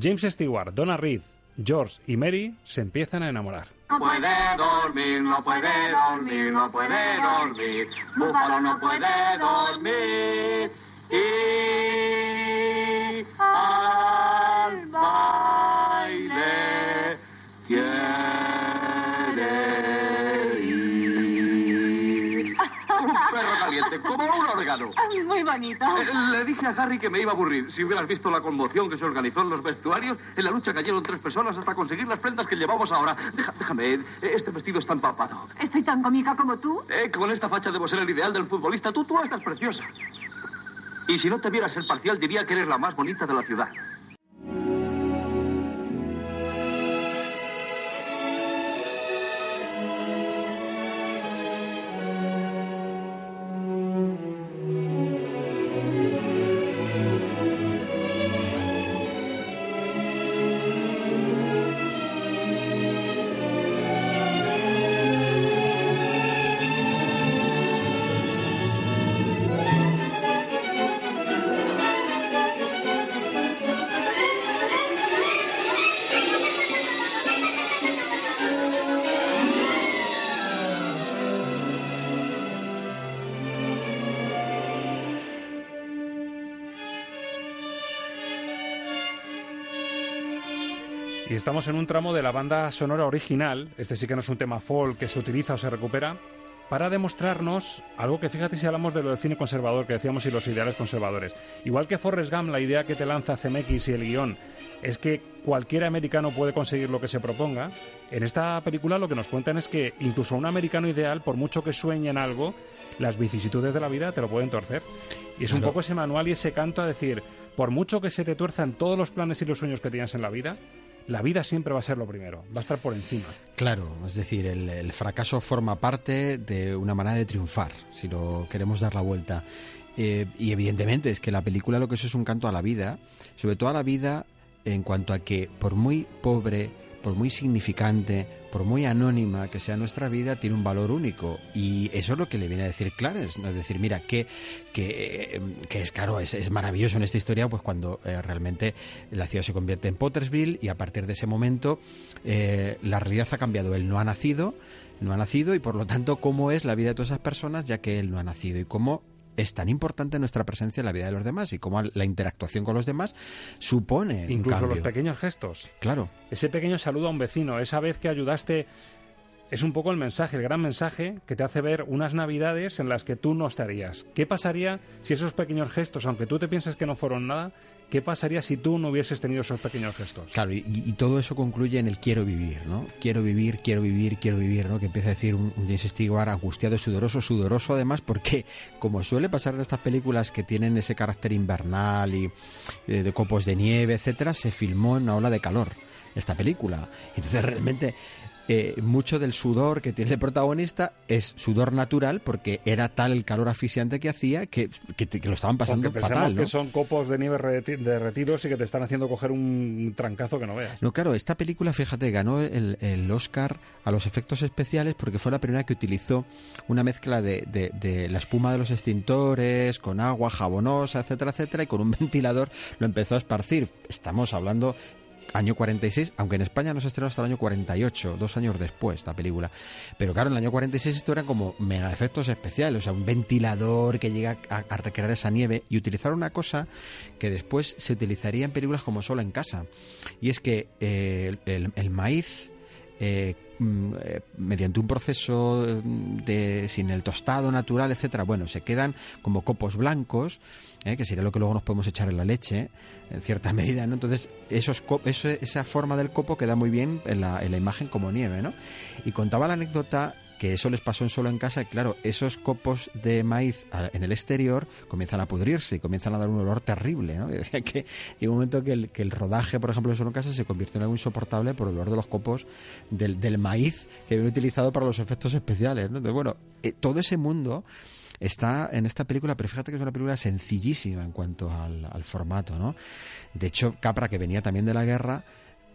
James Stewart, Donna Reed, George y Mary se empiezan a enamorar. No puede dormir, no puede dormir, no puede dormir. Búfalo no puede dormir. Y al como un órgano. Muy bonito. Eh, Le dije a Harry que me iba a aburrir. Si hubieras visto la conmoción que se organizó en los vestuarios, en la lucha cayeron tres personas hasta conseguir las prendas que llevamos ahora. Deja- déjame, eh, este vestido está empapado. Estoy tan cómica como tú. Eh, con esta facha debo ser el ideal del futbolista. Tú, tú estás preciosa. Y si no te vieras el parcial, diría que eres la más bonita de la ciudad. Estamos en un tramo de la banda sonora original, este sí que no es un tema folk que se utiliza o se recupera, para demostrarnos algo que fíjate si hablamos de lo del cine conservador que decíamos y los ideales conservadores. Igual que Forrest Gump, la idea que te lanza CMX y el guion es que cualquier americano puede conseguir lo que se proponga, en esta película lo que nos cuentan es que incluso un americano ideal, por mucho que sueñe en algo, las vicisitudes de la vida te lo pueden torcer. Y es un poco ese manual y ese canto a decir, por mucho que se te tuerzan todos los planes y los sueños que tienes en la vida, la vida siempre va a ser lo primero, va a estar por encima. Claro, es decir, el, fracaso forma parte de una manera de triunfar, si lo queremos dar la vuelta. Eh, y evidentemente es que la película lo que es es un canto a la vida, sobre todo a la vida en cuanto a que por muy pobre, por muy significante, por muy anónima que sea nuestra vida, tiene un valor único. Y eso es lo que le viene a decir Clarence. Es decir, mira, que, que, eh, que es claro, es, es maravilloso en esta historia, pues cuando eh, realmente la ciudad se convierte en Pottersville y a partir de ese momento eh, la realidad ha cambiado. Él no ha nacido, no ha nacido y por lo tanto cómo es la vida de todas esas personas ya que él no ha nacido y cómo es tan importante nuestra presencia en la vida de los demás y cómo la interactuación con los demás supone incluso los pequeños gestos. Claro. Ese pequeño saludo a un vecino, esa vez que ayudaste es un poco el mensaje, el gran mensaje que te hace ver unas navidades en las que tú no estarías. ¿Qué pasaría si esos pequeños gestos, aunque tú te pienses que no fueron nada, qué pasaría si tú no hubieses tenido esos pequeños gestos? Claro, y, todo eso concluye en el quiero vivir, ¿no? Quiero vivir, quiero vivir, quiero vivir, ¿no? Que empieza a decir un, James Stewart angustiado, sudoroso, sudoroso además, porque como suele pasar en estas películas que tienen ese carácter invernal y eh, de copos de nieve, etcétera, se filmó en una ola de calor esta película. Entonces realmente eh, mucho del sudor que tiene el protagonista es sudor natural porque era tal el calor asfixiante que hacía que, lo estaban pasando fatal. que son copos de nieve derretidos y que te están haciendo coger un trancazo que no veas. No, claro, esta película, fíjate, ganó el, el Oscar a los efectos especiales porque fue la primera que utilizó una mezcla de, de la espuma de los extintores con agua jabonosa, etcétera, etcétera, y con un ventilador lo empezó a esparcir. Estamos hablando año 46, aunque en España no se estrenó hasta el año 48, dos años después la película. Pero claro, en el año 46 esto era como mega efectos especiales, o sea, un ventilador que llega a, recrear esa nieve y utilizar una cosa que después se utilizaría en películas como Solo en casa. Y es que eh, el, maíz eh, mediante un proceso de sin el tostado natural, etcétera, bueno, se quedan como copos blancos ¿eh? que sería lo que luego nos podemos echar en la leche, en cierta medida, ¿no? Entonces, esos, eso, esa forma del copo queda muy bien en la, en la imagen como nieve, ¿no? Y contaba la anécdota que eso les pasó en solo en casa, claro, esos copos de maíz en el exterior comienzan a pudrirse y comienzan a dar un olor terrible, ¿no? decía que llegó un momento que el, que el rodaje, por ejemplo, en solo en casa se convirtió en algo insoportable por el olor de los copos del, del maíz que habían utilizado para los efectos especiales, ¿no? Entonces, bueno, eh, todo ese mundo está en esta película, pero fíjate que es una película sencillísima en cuanto al, formato, ¿no? De hecho, Capra, que venía también de la guerra,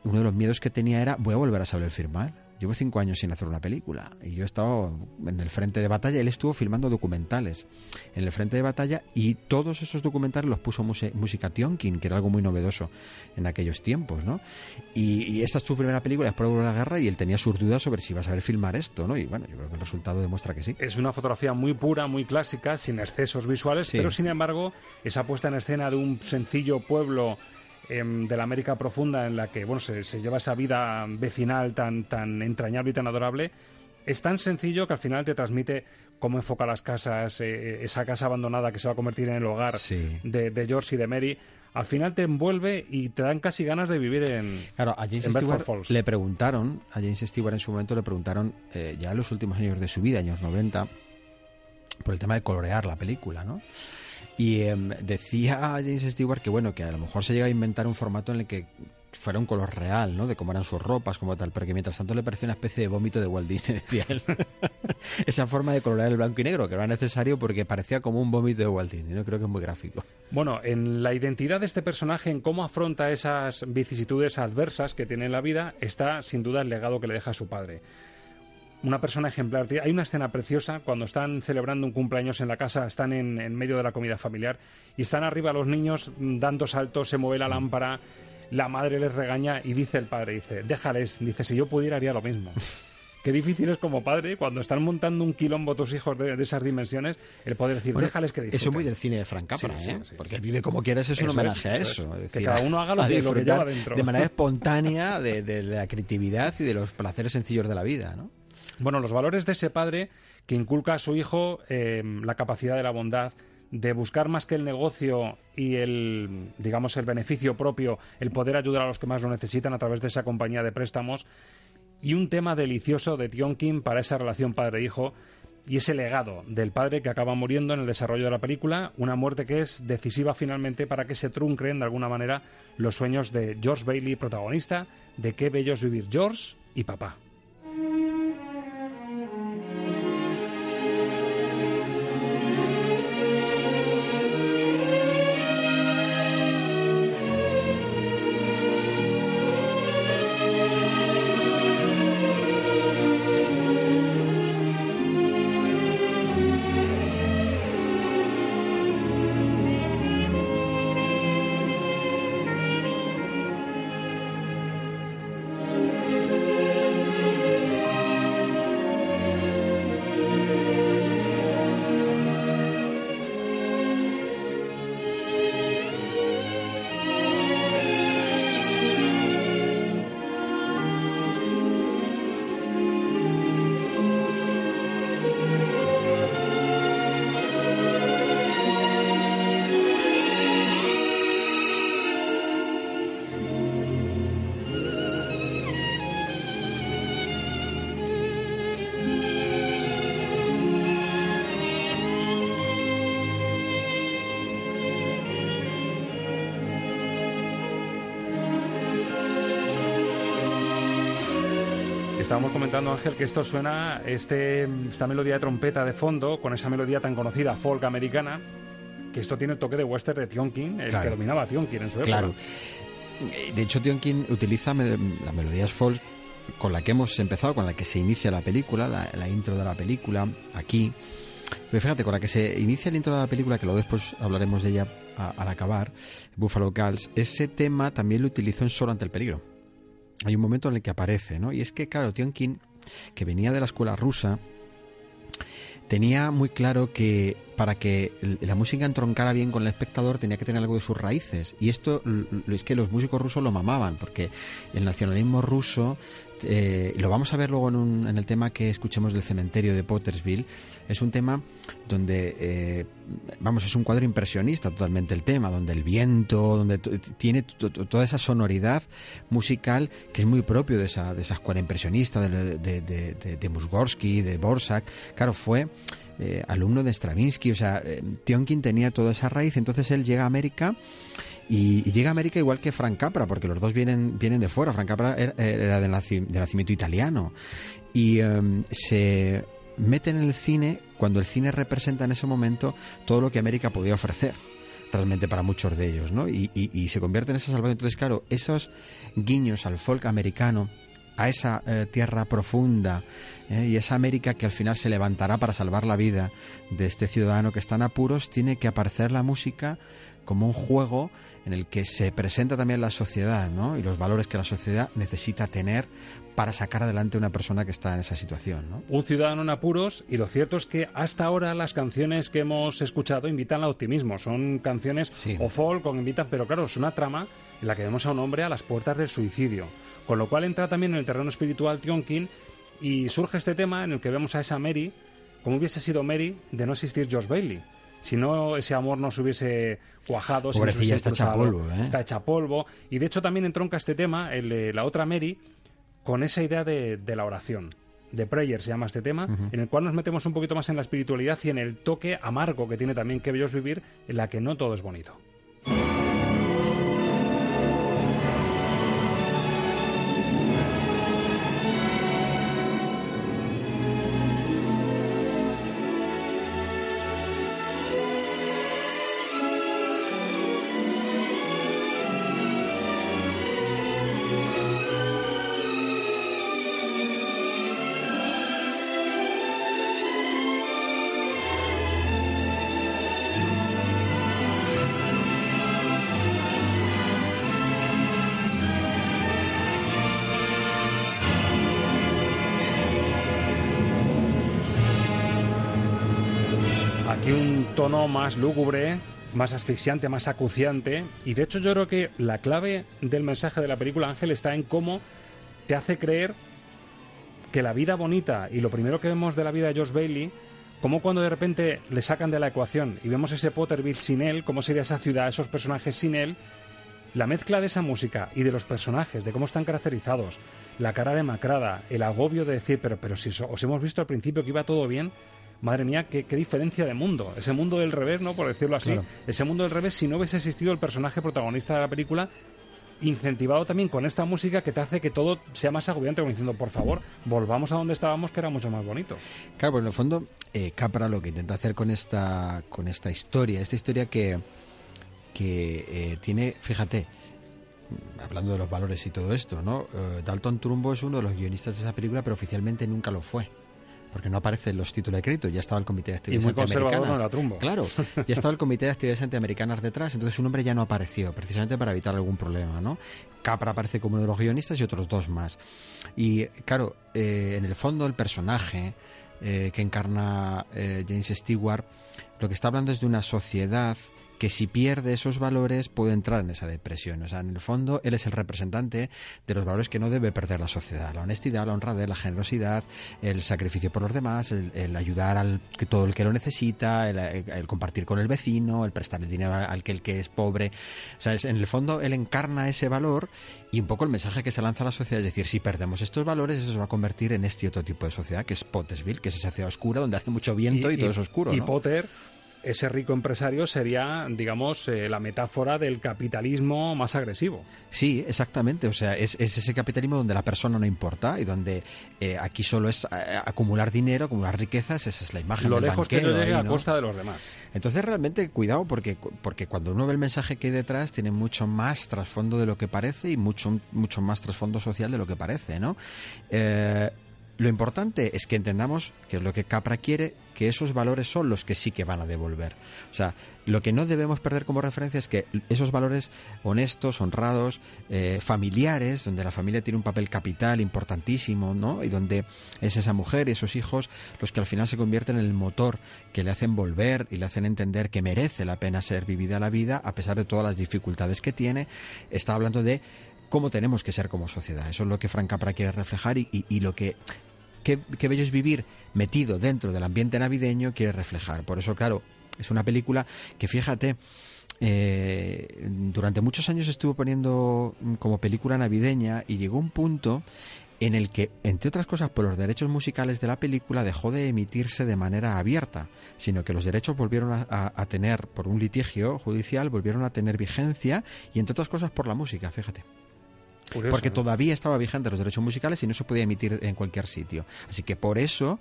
uno de los miedos que tenía era, voy a volver a saber filmar Llevo cinco años sin hacer una película y yo he estado en el frente de batalla. Él estuvo filmando documentales en el frente de batalla y todos esos documentales los puso música Tionkin, que era algo muy novedoso en aquellos tiempos, ¿no? Y, esta es tu primera película después de la guerra y él tenía sus dudas sobre si iba a saber filmar esto, ¿no? Y bueno, yo creo que el resultado demuestra que sí. Es una fotografía muy pura, muy clásica, sin excesos visuales, pero sin embargo, esa puesta en escena de un sencillo pueblo Em, de la América profunda en la que bueno se, lleva esa vida vecinal tan, tan entrañable y tan adorable, es tan sencillo que al final te transmite cómo enfoca las casas, eh, eh, esa casa abandonada que se va a convertir en el hogar de, George y de Mary. Al final te envuelve y te dan casi ganas de vivir en. Claro, a James Stewart le preguntaron, a James Stewart en su momento le preguntaron, eh, ya en los últimos años de su vida, años 90, por el tema de colorear la película, ¿no? Y em, decía James Stewart que bueno, que a lo mejor se llega a inventar un formato en el que fuera un color real, ¿no? De cómo eran sus ropas, como tal, pero que mientras tanto le parecía una especie de vómito de Walt Disney, decía. Esa forma de colorear el blanco y negro, que era necesario porque parecía como un vómito de Walt Disney, ¿no? Creo que es muy gráfico. Bueno, en la identidad de este personaje, en cómo afronta esas vicisitudes adversas que tiene en la vida, está sin duda el legado que le deja su padre una persona ejemplar. Hay una escena preciosa cuando están celebrando un cumpleaños en la casa, están en, medio de la comida familiar y están arriba los niños dando saltos, se mueve la lámpara, la madre les regaña y dice el padre, dice, déjales, dice, si yo pudiera haría lo mismo. Qué difícil es como padre, cuando están montando un quilombo tus hijos de, esas dimensiones, el poder decir, déjales que disfruten. Eso es muy del cine de Frank Capra, ¿eh? Porque el vive como quieras es un homenaje a eso. que cada uno haga lo, que, lleva dentro. De manera espontánea de, de la creatividad y de los placeres sencillos de la vida, ¿no? Bueno, los valores de ese padre que inculca a su hijo eh, la capacidad de la bondad, de buscar más que el negocio y el, digamos, el beneficio propio, el poder ayudar a los que más lo necesitan a través de esa compañía de préstamos, y un tema delicioso de Tionkin para esa relación padre-hijo y ese legado del padre que acaba muriendo en el desarrollo de la película, una muerte que es decisiva finalmente para que se truncren de alguna manera los sueños de George Bailey, protagonista de Qué bello es vivir George y papá. Estábamos comentando, Ángel, que esto suena, este, esta melodía de trompeta de fondo, con esa melodía tan conocida, folk americana, que esto tiene el toque de western de Tionkin, el que dominaba a Tionkin en su época. Claro. De hecho, Tionkin utiliza las melodías folk con la que hemos empezado, con la que se inicia la película, la, la intro de la película, aquí. Pero fíjate, con la que se inicia el intro de la película, que luego después hablaremos de ella a- al acabar, Buffalo Girls, ese tema también lo utilizó en Solo ante el peligro. Hay un momento en el que aparece, ¿no? Y es que, claro, Tionkin, que venía de la escuela rusa, tenía muy claro que para que la música entroncara bien con el espectador tenía que tener algo de sus raíces. Y esto es que los músicos rusos lo mamaban, porque el nacionalismo ruso, eh, lo vamos a ver luego en, un- en el tema que escuchemos del cementerio de Pottersville, es un tema donde, eh, vamos, es un cuadro impresionista totalmente el tema, donde el viento, donde tiene toda esa sonoridad musical que es muy propio de esa, de esa escuela impresionista, de, de, de, de- Mussorgsky, de Borsak. Claro, fue eh, alumno de Stravinsky, o sea, eh, Tionkin tenía toda esa raíz, entonces él llega a América y, llega a América igual que Frank Capra, porque los dos vienen, vienen de fuera. Frank Capra era, de, naci- de nacimiento italiano y em, se mete en el cine cuando el cine representa en ese momento todo lo que América podía ofrecer realmente para muchos de ellos, ¿no? Y, y- y se convierte en esa salvación. Entonces, claro, esos guiños al folk americano, a esa eh, tierra profunda eh, y esa América que al final se levantará para salvar la vida de este ciudadano que está en apuros, tiene que aparecer la música como un juego en el que se presenta también la sociedad y los valores que la sociedad necesita tener para sacar adelante a una persona que está en esa situación. ¿no? Un ciudadano en apuros y lo cierto es que hasta ahora las canciones que hemos escuchado invitan al optimismo. Son canciones o folk o invitan, pero claro, es una trama en la que vemos a un hombre a las puertas del suicidio. Con lo cual entra también en el terreno espiritual Tionkin y surge este tema en el que vemos a esa Mary, como hubiese sido Mary de no existir George Bailey. Si no, ese amor no se hubiese cuajado, si no se hubiese está hecha polvo, ¿eh? Está hecha polvo. Y de hecho también entronca este tema, el la otra Mary, con esa idea de, de la oración. De Prayer se llama este tema, en el cual nos metemos un poquito más en la espiritualidad y en el toque amargo que tiene también Que Bellos Vivir, en la que no todo es bonito. Más lúgubre, más asfixiante, más acuciante. Y de hecho yo creo que la clave del mensaje de la película Ángel está en cómo te hace creer que la vida bonita y lo primero que vemos de la vida de Josh Bailey, como cuando de repente le sacan de la ecuación y vemos ese Potterville sin él, cómo sería esa ciudad, esos personajes sin él, la mezcla de esa música y de los personajes, de cómo están caracterizados, la cara demacrada, el agobio de decir, pero, pero si os hemos visto al principio que iba todo bien, madre mía, qué, qué diferencia de mundo. Ese mundo del revés, ¿no? Por decirlo así. Claro. Ese mundo del revés, si no hubiese existido el personaje protagonista de la película, incentivado también con esta música que te hace que todo sea más agobiante, como diciendo, por favor, volvamos a donde estábamos, que era mucho más bonito. Claro, pues en el fondo, eh, Capra lo que intenta hacer con esta, con esta historia, esta historia que, que eh, tiene, fíjate, hablando de los valores y todo esto, ¿no? Eh, Dalton Trumbo es uno de los guionistas de esa película, pero oficialmente nunca lo fue. Porque no aparece en los títulos de crédito, ya estaba el Comité de Actividades muy conservador Trumbo. Claro, ya estaba el Comité de Actividades Antiamericanas detrás, entonces su nombre ya no apareció, precisamente para evitar algún problema, ¿no? Capra aparece como uno de los guionistas y otros dos más. Y claro, eh, en el fondo el personaje eh, que encarna eh, James Stewart, lo que está hablando es de una sociedad que si pierde esos valores puede entrar en esa depresión. O sea, en el fondo él es el representante de los valores que no debe perder la sociedad. La honestidad, la honradez, la generosidad, el sacrificio por los demás, el, el ayudar al que todo el que lo necesita, el, el compartir con el vecino, el prestar el dinero al que el que es pobre. O sea, es- en el fondo él encarna ese valor y un poco el mensaje que se lanza a la sociedad es decir, si perdemos estos valores, eso se va a convertir en este otro tipo de sociedad que es Pottersville, que es esa ciudad oscura donde hace mucho viento y, todo es oscuro. Y ¿no? Potter ese rico empresario sería, digamos, eh, la metáfora del capitalismo más agresivo. Sí, exactamente. O sea, es, es ese capitalismo donde la persona no importa y donde eh, aquí solo es eh, acumular dinero, acumular riquezas. Esa es la imagen Lo del lejos banquero que yo llegue ahí, a ¿no? costa de los demás. Entonces realmente cuidado porque, porque cuando uno ve el mensaje que hay detrás tiene mucho más trasfondo de lo que parece y mucho, mucho más trasfondo social de lo que parece, ¿no? Lo importante es que entendamos que es lo que Capra quiere, que esos valores son los que sí que van a devolver. O sea, lo que no debemos perder como referencia es que esos valores honestos, honrados, eh, familiares, donde la familia tiene un papel capital importantísimo, ¿no? Y donde es esa mujer y esos hijos los que al final se convierten en el motor que le hacen volver y le hacen entender que merece la pena ser vivida la vida a pesar de todas las dificultades que tiene. Está hablando de cómo tenemos que ser como sociedad. Eso es lo que Frank Capra quiere reflejar y, y- lo que qué, bello es vivir metido dentro del ambiente navideño quiere reflejar. Por eso, claro, es una película que fíjate, eh, durante muchos años estuvo poniendo como película navideña y llegó un punto en el que, entre otras cosas, por los derechos musicales de la película dejó de emitirse de manera abierta, sino que los derechos volvieron a tener, por un litigio judicial, volvieron a tener vigencia y, entre otras cosas, por la música, fíjate. Curioso, Porque ¿no? todavía estaba vigente los derechos musicales y no se podía emitir en cualquier sitio. Así que por eso,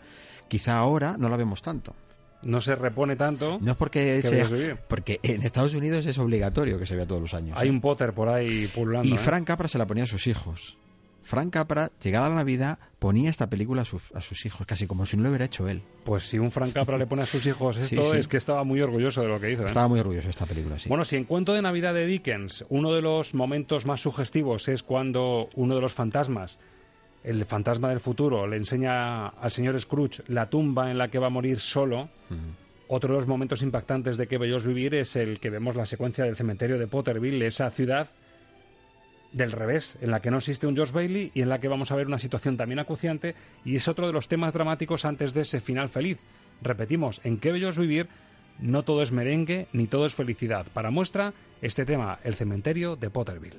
quizá ahora no la vemos tanto. No se repone tanto. No es porque sea, porque en Estados Unidos es obligatorio que se vea todos los años. Hay ¿eh? un Potter por ahí pululando. Y ¿eh? Frank Capra se la ponía a sus hijos. Frank Capra, llegada la Navidad, ponía esta película a, sus- a sus hijos, casi como si no lo hubiera hecho él. Pues si un Frank Capra le pone a sus hijos esto, sí. es que estaba muy orgulloso de lo que hizo. ¿eh? Estaba muy orgulloso de esta película, sí. Bueno, si en Cuento de Navidad de Dickens, uno de los momentos más sugestivos es cuando uno de los fantasmas, el fantasma del futuro, le enseña al señor Scrooge la tumba en la que va a morir solo. Otro de los momentos impactantes de Que Bellos Vivir es el que vemos la secuencia del cementerio de Potterville, esa ciudad del revés, en la que no existe un George Bailey y en la que vamos a ver una situación también acuciante y es otro de los temas dramáticos antes de ese final feliz. Repetimos, en Qué bello es vivir, no todo es merengue ni todo es felicidad. Para muestra, este tema, el cementerio de Potterville.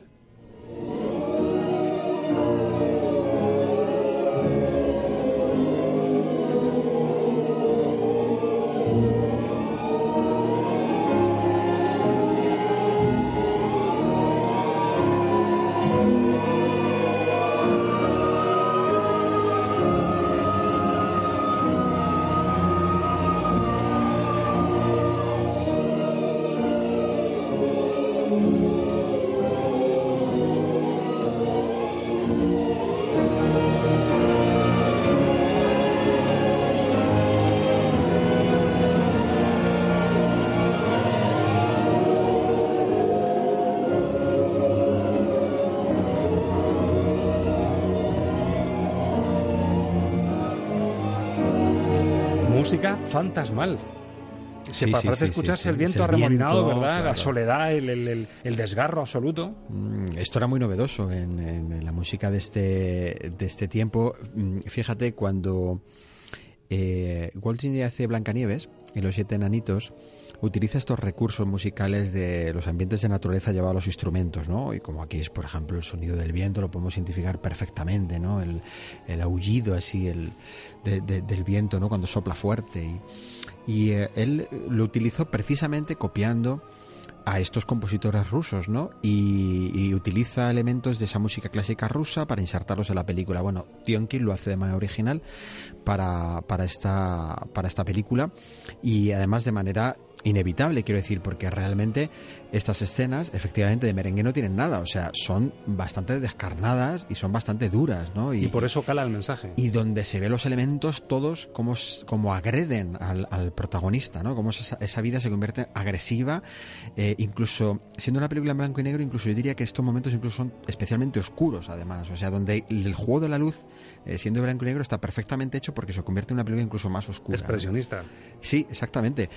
Música fantasmal. Se Sí, pa- sí, parece sí, escucharse sí, el viento arremolinado, ¿verdad? La soledad, el, el- el- el desgarro absoluto. Mm, Esto era muy novedoso en, en- en la música de este, de este tiempo. Mm, Fíjate, cuando eh, Walt Disney hace Blancanieves y los siete enanitos, utiliza estos recursos musicales de los ambientes de naturaleza llevados a los instrumentos, ¿no? Y como aquí es, por ejemplo, el sonido del viento, lo podemos identificar perfectamente, ¿no? El, el aullido así el, de- de- del viento, ¿no? Cuando sopla fuerte. Y, y, eh, él lo utilizó precisamente copiando a estos compositores rusos, ¿no? Y, y utiliza elementos de esa música clásica rusa para insertarlos en la película. Bueno, Tionkin lo hace de manera original para, para, esta, para esta película y además de manera inevitable, quiero decir, porque realmente estas escenas, efectivamente, de merengue no tienen nada, o sea, son bastante descarnadas y son bastante duras, ¿no? Y por eso cala el mensaje. y donde se ve los elementos todos como, como agreden al, al protagonista, ¿no? Como esa, esa vida se convierte agresiva, eh, incluso siendo una película en blanco y negro, incluso yo diría que estos momentos incluso son especialmente oscuros, además, o sea, donde el juego de la luz, eh, siendo blanco y negro, está perfectamente hecho porque se convierte en una película incluso más oscura. ¿no? Expresionista. Sí, exactamente.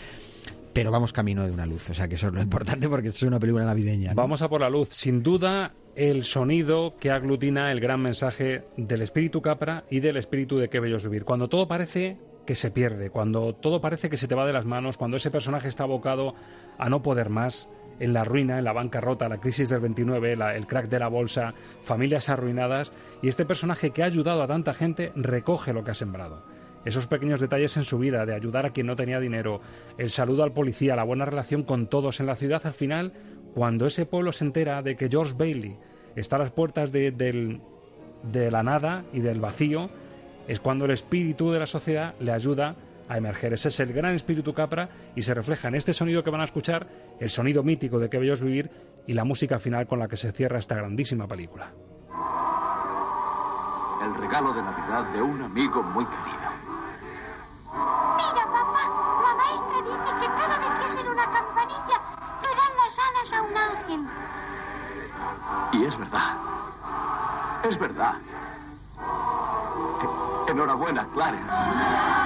Pero vamos camino de una luz, o sea que eso es lo importante porque es una película navideña. ¿no? Vamos a por la luz. Sin duda, el sonido que aglutina el gran mensaje del espíritu Capra y del espíritu de Qué bello vivir. Cuando todo parece que se pierde, cuando todo parece que se te va de las manos, cuando ese personaje está abocado a no poder más, en la ruina, en la bancarrota, la crisis del 29, la- el crack de la bolsa, familias arruinadas, y este personaje que ha ayudado a tanta gente recoge lo que ha sembrado. esos pequeños detalles en su vida, de ayudar a quien no tenía dinero, el saludo al policía, la buena relación con todos en la ciudad, al final, cuando ese pueblo se entera de que George Bailey está a las puertas de, de la nada y del vacío, es cuando el espíritu de la sociedad le ayuda emerger. Ese es el gran espíritu Capra y se refleja en este sonido que van a escuchar, el sonido mítico de Que Bellos Vivir y la música final con la que se cierra esta grandísima película. El regalo de Navidad de un amigo muy querido. Mira, papá, la maestra dice que cada vez que suena una campanilla, le dan las alas a un ángel. Y es verdad. Es verdad. Enhorabuena, Clarence.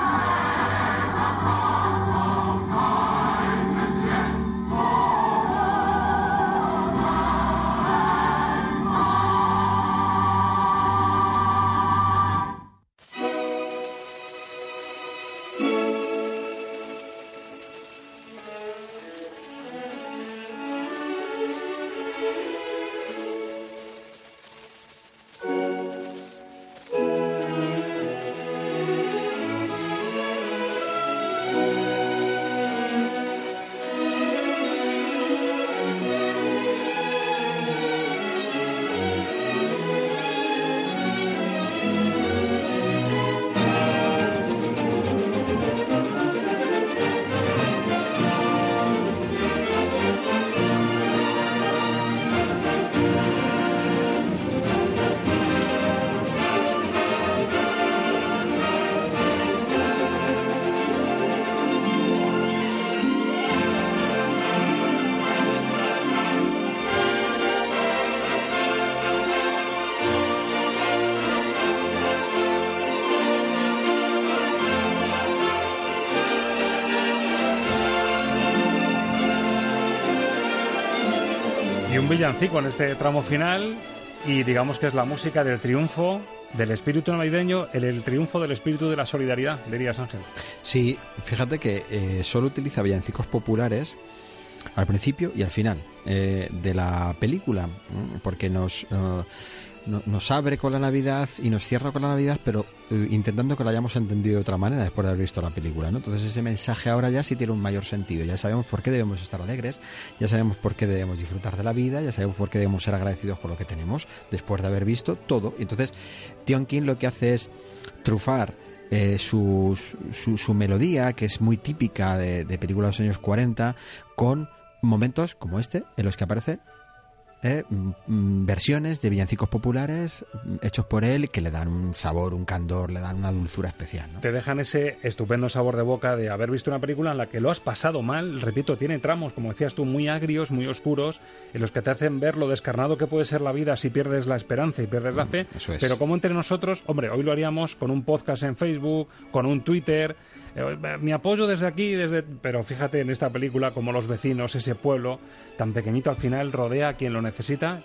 Villancico en este tramo final y digamos que es la música del triunfo del espíritu navideño, el, triunfo del espíritu de la solidaridad, dirías Ángel. Sí, fíjate que eh, solo utiliza villancicos populares al principio y al final eh, de la película, porque nos, uh, nos abre con la Navidad y nos cierra con la Navidad, pero uh, intentando que lo hayamos entendido de otra manera después de haber visto la película. ¿no? Entonces ese mensaje ahora ya sí tiene un mayor sentido. Ya sabemos por qué debemos estar alegres, ya sabemos por qué debemos disfrutar de la vida, ya sabemos por qué debemos ser agradecidos con lo que tenemos después de haber visto todo. Entonces King lo que hace es trufar eh, su, su, su, melodía, que es muy típica de, de películas de los años 40, con momentos como este, en los que aparece eh, versiones de villancicos populares hechos por él que le dan un sabor, un candor, le dan una dulzura especial. ¿no? Te dejan ese estupendo sabor de boca de haber visto una película en la que lo has pasado mal. Repito, tiene tramos, como decías tú, muy agrios, muy oscuros, en los que te hacen ver lo descarnado que puede ser la vida si pierdes la esperanza y pierdes la fe. Eso es. Pero como entre nosotros, hombre, hoy lo haríamos con un podcast en Facebook, con un Twitter. Eh, mi apoyo desde aquí, desde... pero fíjate en esta película como los vecinos, ese pueblo tan pequeñito al final rodea a quien lo necesita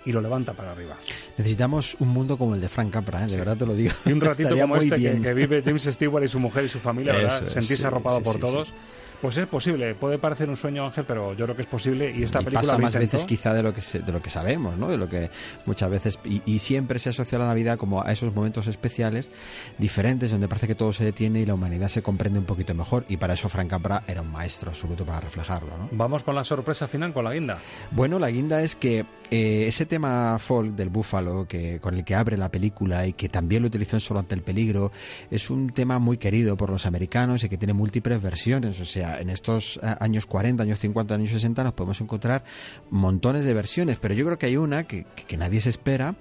y lo levanta para arriba. Necesitamos un mundo como el de Frank Capra, ¿eh? de Sí. verdad te lo digo. Y un ratito Estaría como este que, que vive James Stewart y su mujer y su familia, ¿verdad? Es, Sentirse sí, arropado sí, por todos. Pues es posible, puede parecer un sueño, Ángel, pero yo creo que es posible y esta y película pasa más intentó. veces quizá de lo que de lo que sabemos no de lo que muchas veces y, y siempre se asocia la navidad como a esos momentos especiales diferentes donde parece que todo se detiene y la humanidad se comprende un poquito mejor y para eso Frank Capra era un maestro absoluto para reflejarlo ¿no? Vamos con la sorpresa final, con la guinda. Bueno, la guinda es que eh, ese tema folk del búfalo, que, con el que abre la película y que también lo utilizó en Solo ante el peligro, es un tema muy querido por los americanos y que tiene múltiples versiones. O sea, en estos eh, años 40, años 50, años 60 nos podemos encontrar montones de versiones, pero yo creo que hay una que, que- nadie se espera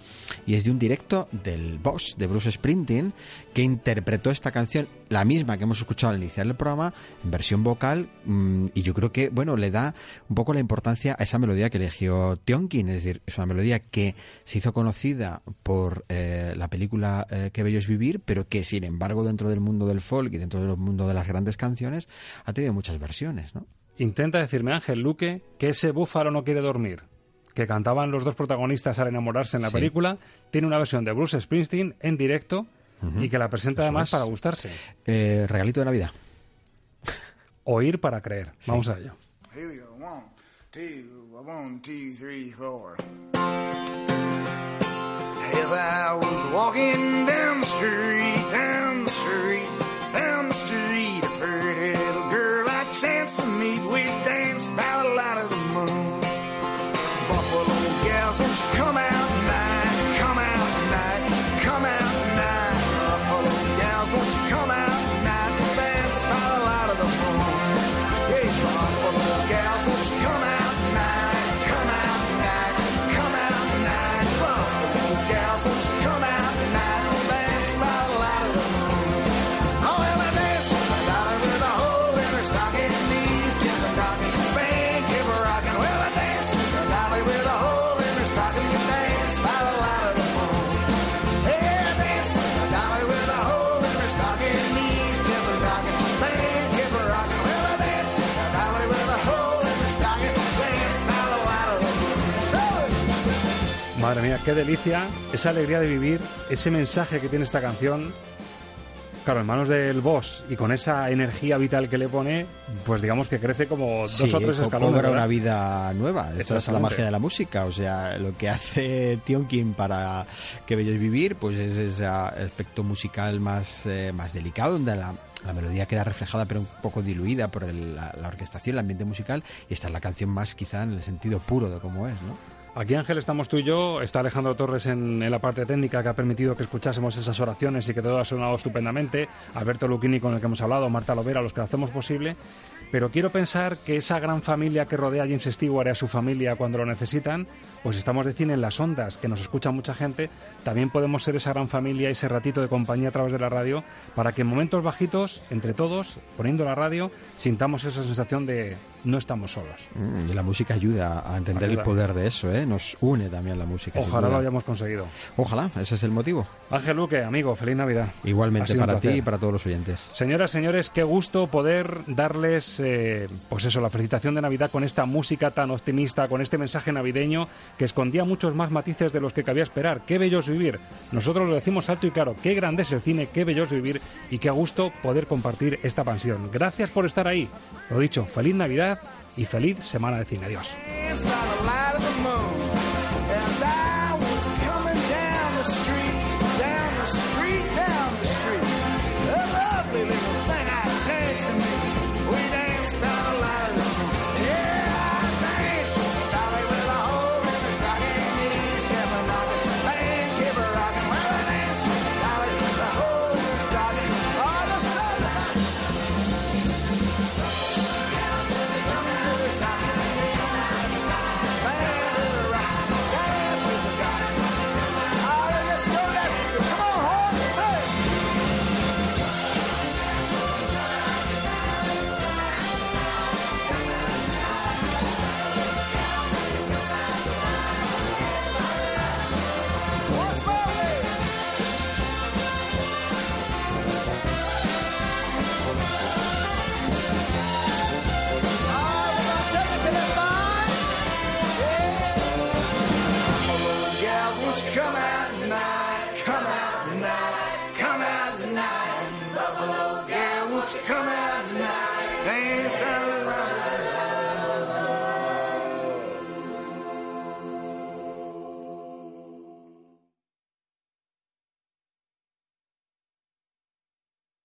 y es de un directo del Boss, de Bruce Springsteen, que interpretó esta canción, la misma que hemos escuchado al iniciar el programa, en versión vocal, mm, y yo creo que, bueno, le da un poco la importancia a esa melodía que eligió Tionkin, es decir, es una melodía que se hizo conocida por eh, la película eh, Qué bello es vivir, pero que, sin embargo, dentro del mundo del folk y dentro del mundo de las grandes canciones, ha tenido muchas versiones, ¿no? Intenta decirme, Ángel Luque, que ese búfalo no quiere dormir, que cantaban los dos protagonistas al enamorarse en la Sí. película, tiene una versión de Bruce Springsteen en directo y que la presenta Eso además es. para gustarse. Eh, regalito de Navidad. Oír para creer. Vamos a ello. Here we go. One, two, Well, one, two, three, four. As I was walking down the street, down the street, down the street, a pretty little girl I chanced to meet. We danced about a lot of the moon. Buffalo gals, won't you come out? Madre mía, qué delicia, esa alegría de vivir, ese mensaje que tiene esta canción. Claro, en manos del boss y con esa energía vital que le pone, pues digamos que crece como dos Sí, o tres escalones. cobra una vida nueva. Esa es la magia de la música. O sea, lo que hace Tionkin para que bello es vivir, pues es ese aspecto musical más, eh, más delicado, donde la, la melodía queda reflejada pero un poco diluida por el- la, la orquestación, el ambiente musical. Y esta es la canción más quizá en el sentido puro de cómo es, ¿no? Aquí Ángel estamos tú y yo, está Alejandro Torres en, la parte técnica que ha permitido que escuchásemos esas oraciones y que todo ha sonado estupendamente, Alberto Luquini con el que hemos hablado, Marta Lovera, los que hacemos posible, pero quiero pensar que esa gran familia que rodea a James Stewart y a su familia cuando lo necesitan, pues estamos de cine en las ondas, que nos escucha mucha gente, también podemos ser esa gran familia, ese ratito de compañía a través de la radio, para que en momentos bajitos, entre todos, poniendo la radio, sintamos esa sensación de no estamos solos. Mm, Y la música ayuda a entender Ayuda. el poder de eso, ¿eh? Nos une también la música. Ojalá lo hayamos conseguido. Ojalá, ese es el motivo. Ángel Luque, amigo, feliz Navidad. Igualmente para ti y para todos los oyentes. Señoras, señores, qué gusto poder darles, eh, pues eso, la felicitación de Navidad con esta música tan optimista, con este mensaje navideño que escondía muchos más matices de los que cabía esperar. Qué bello es vivir. Nosotros lo decimos alto y claro. Qué grande es el cine, qué bello es vivir y qué gusto poder compartir esta pasión. Gracias por estar ahí. Lo dicho, feliz Navidad y feliz Semana de Cine. Adiós.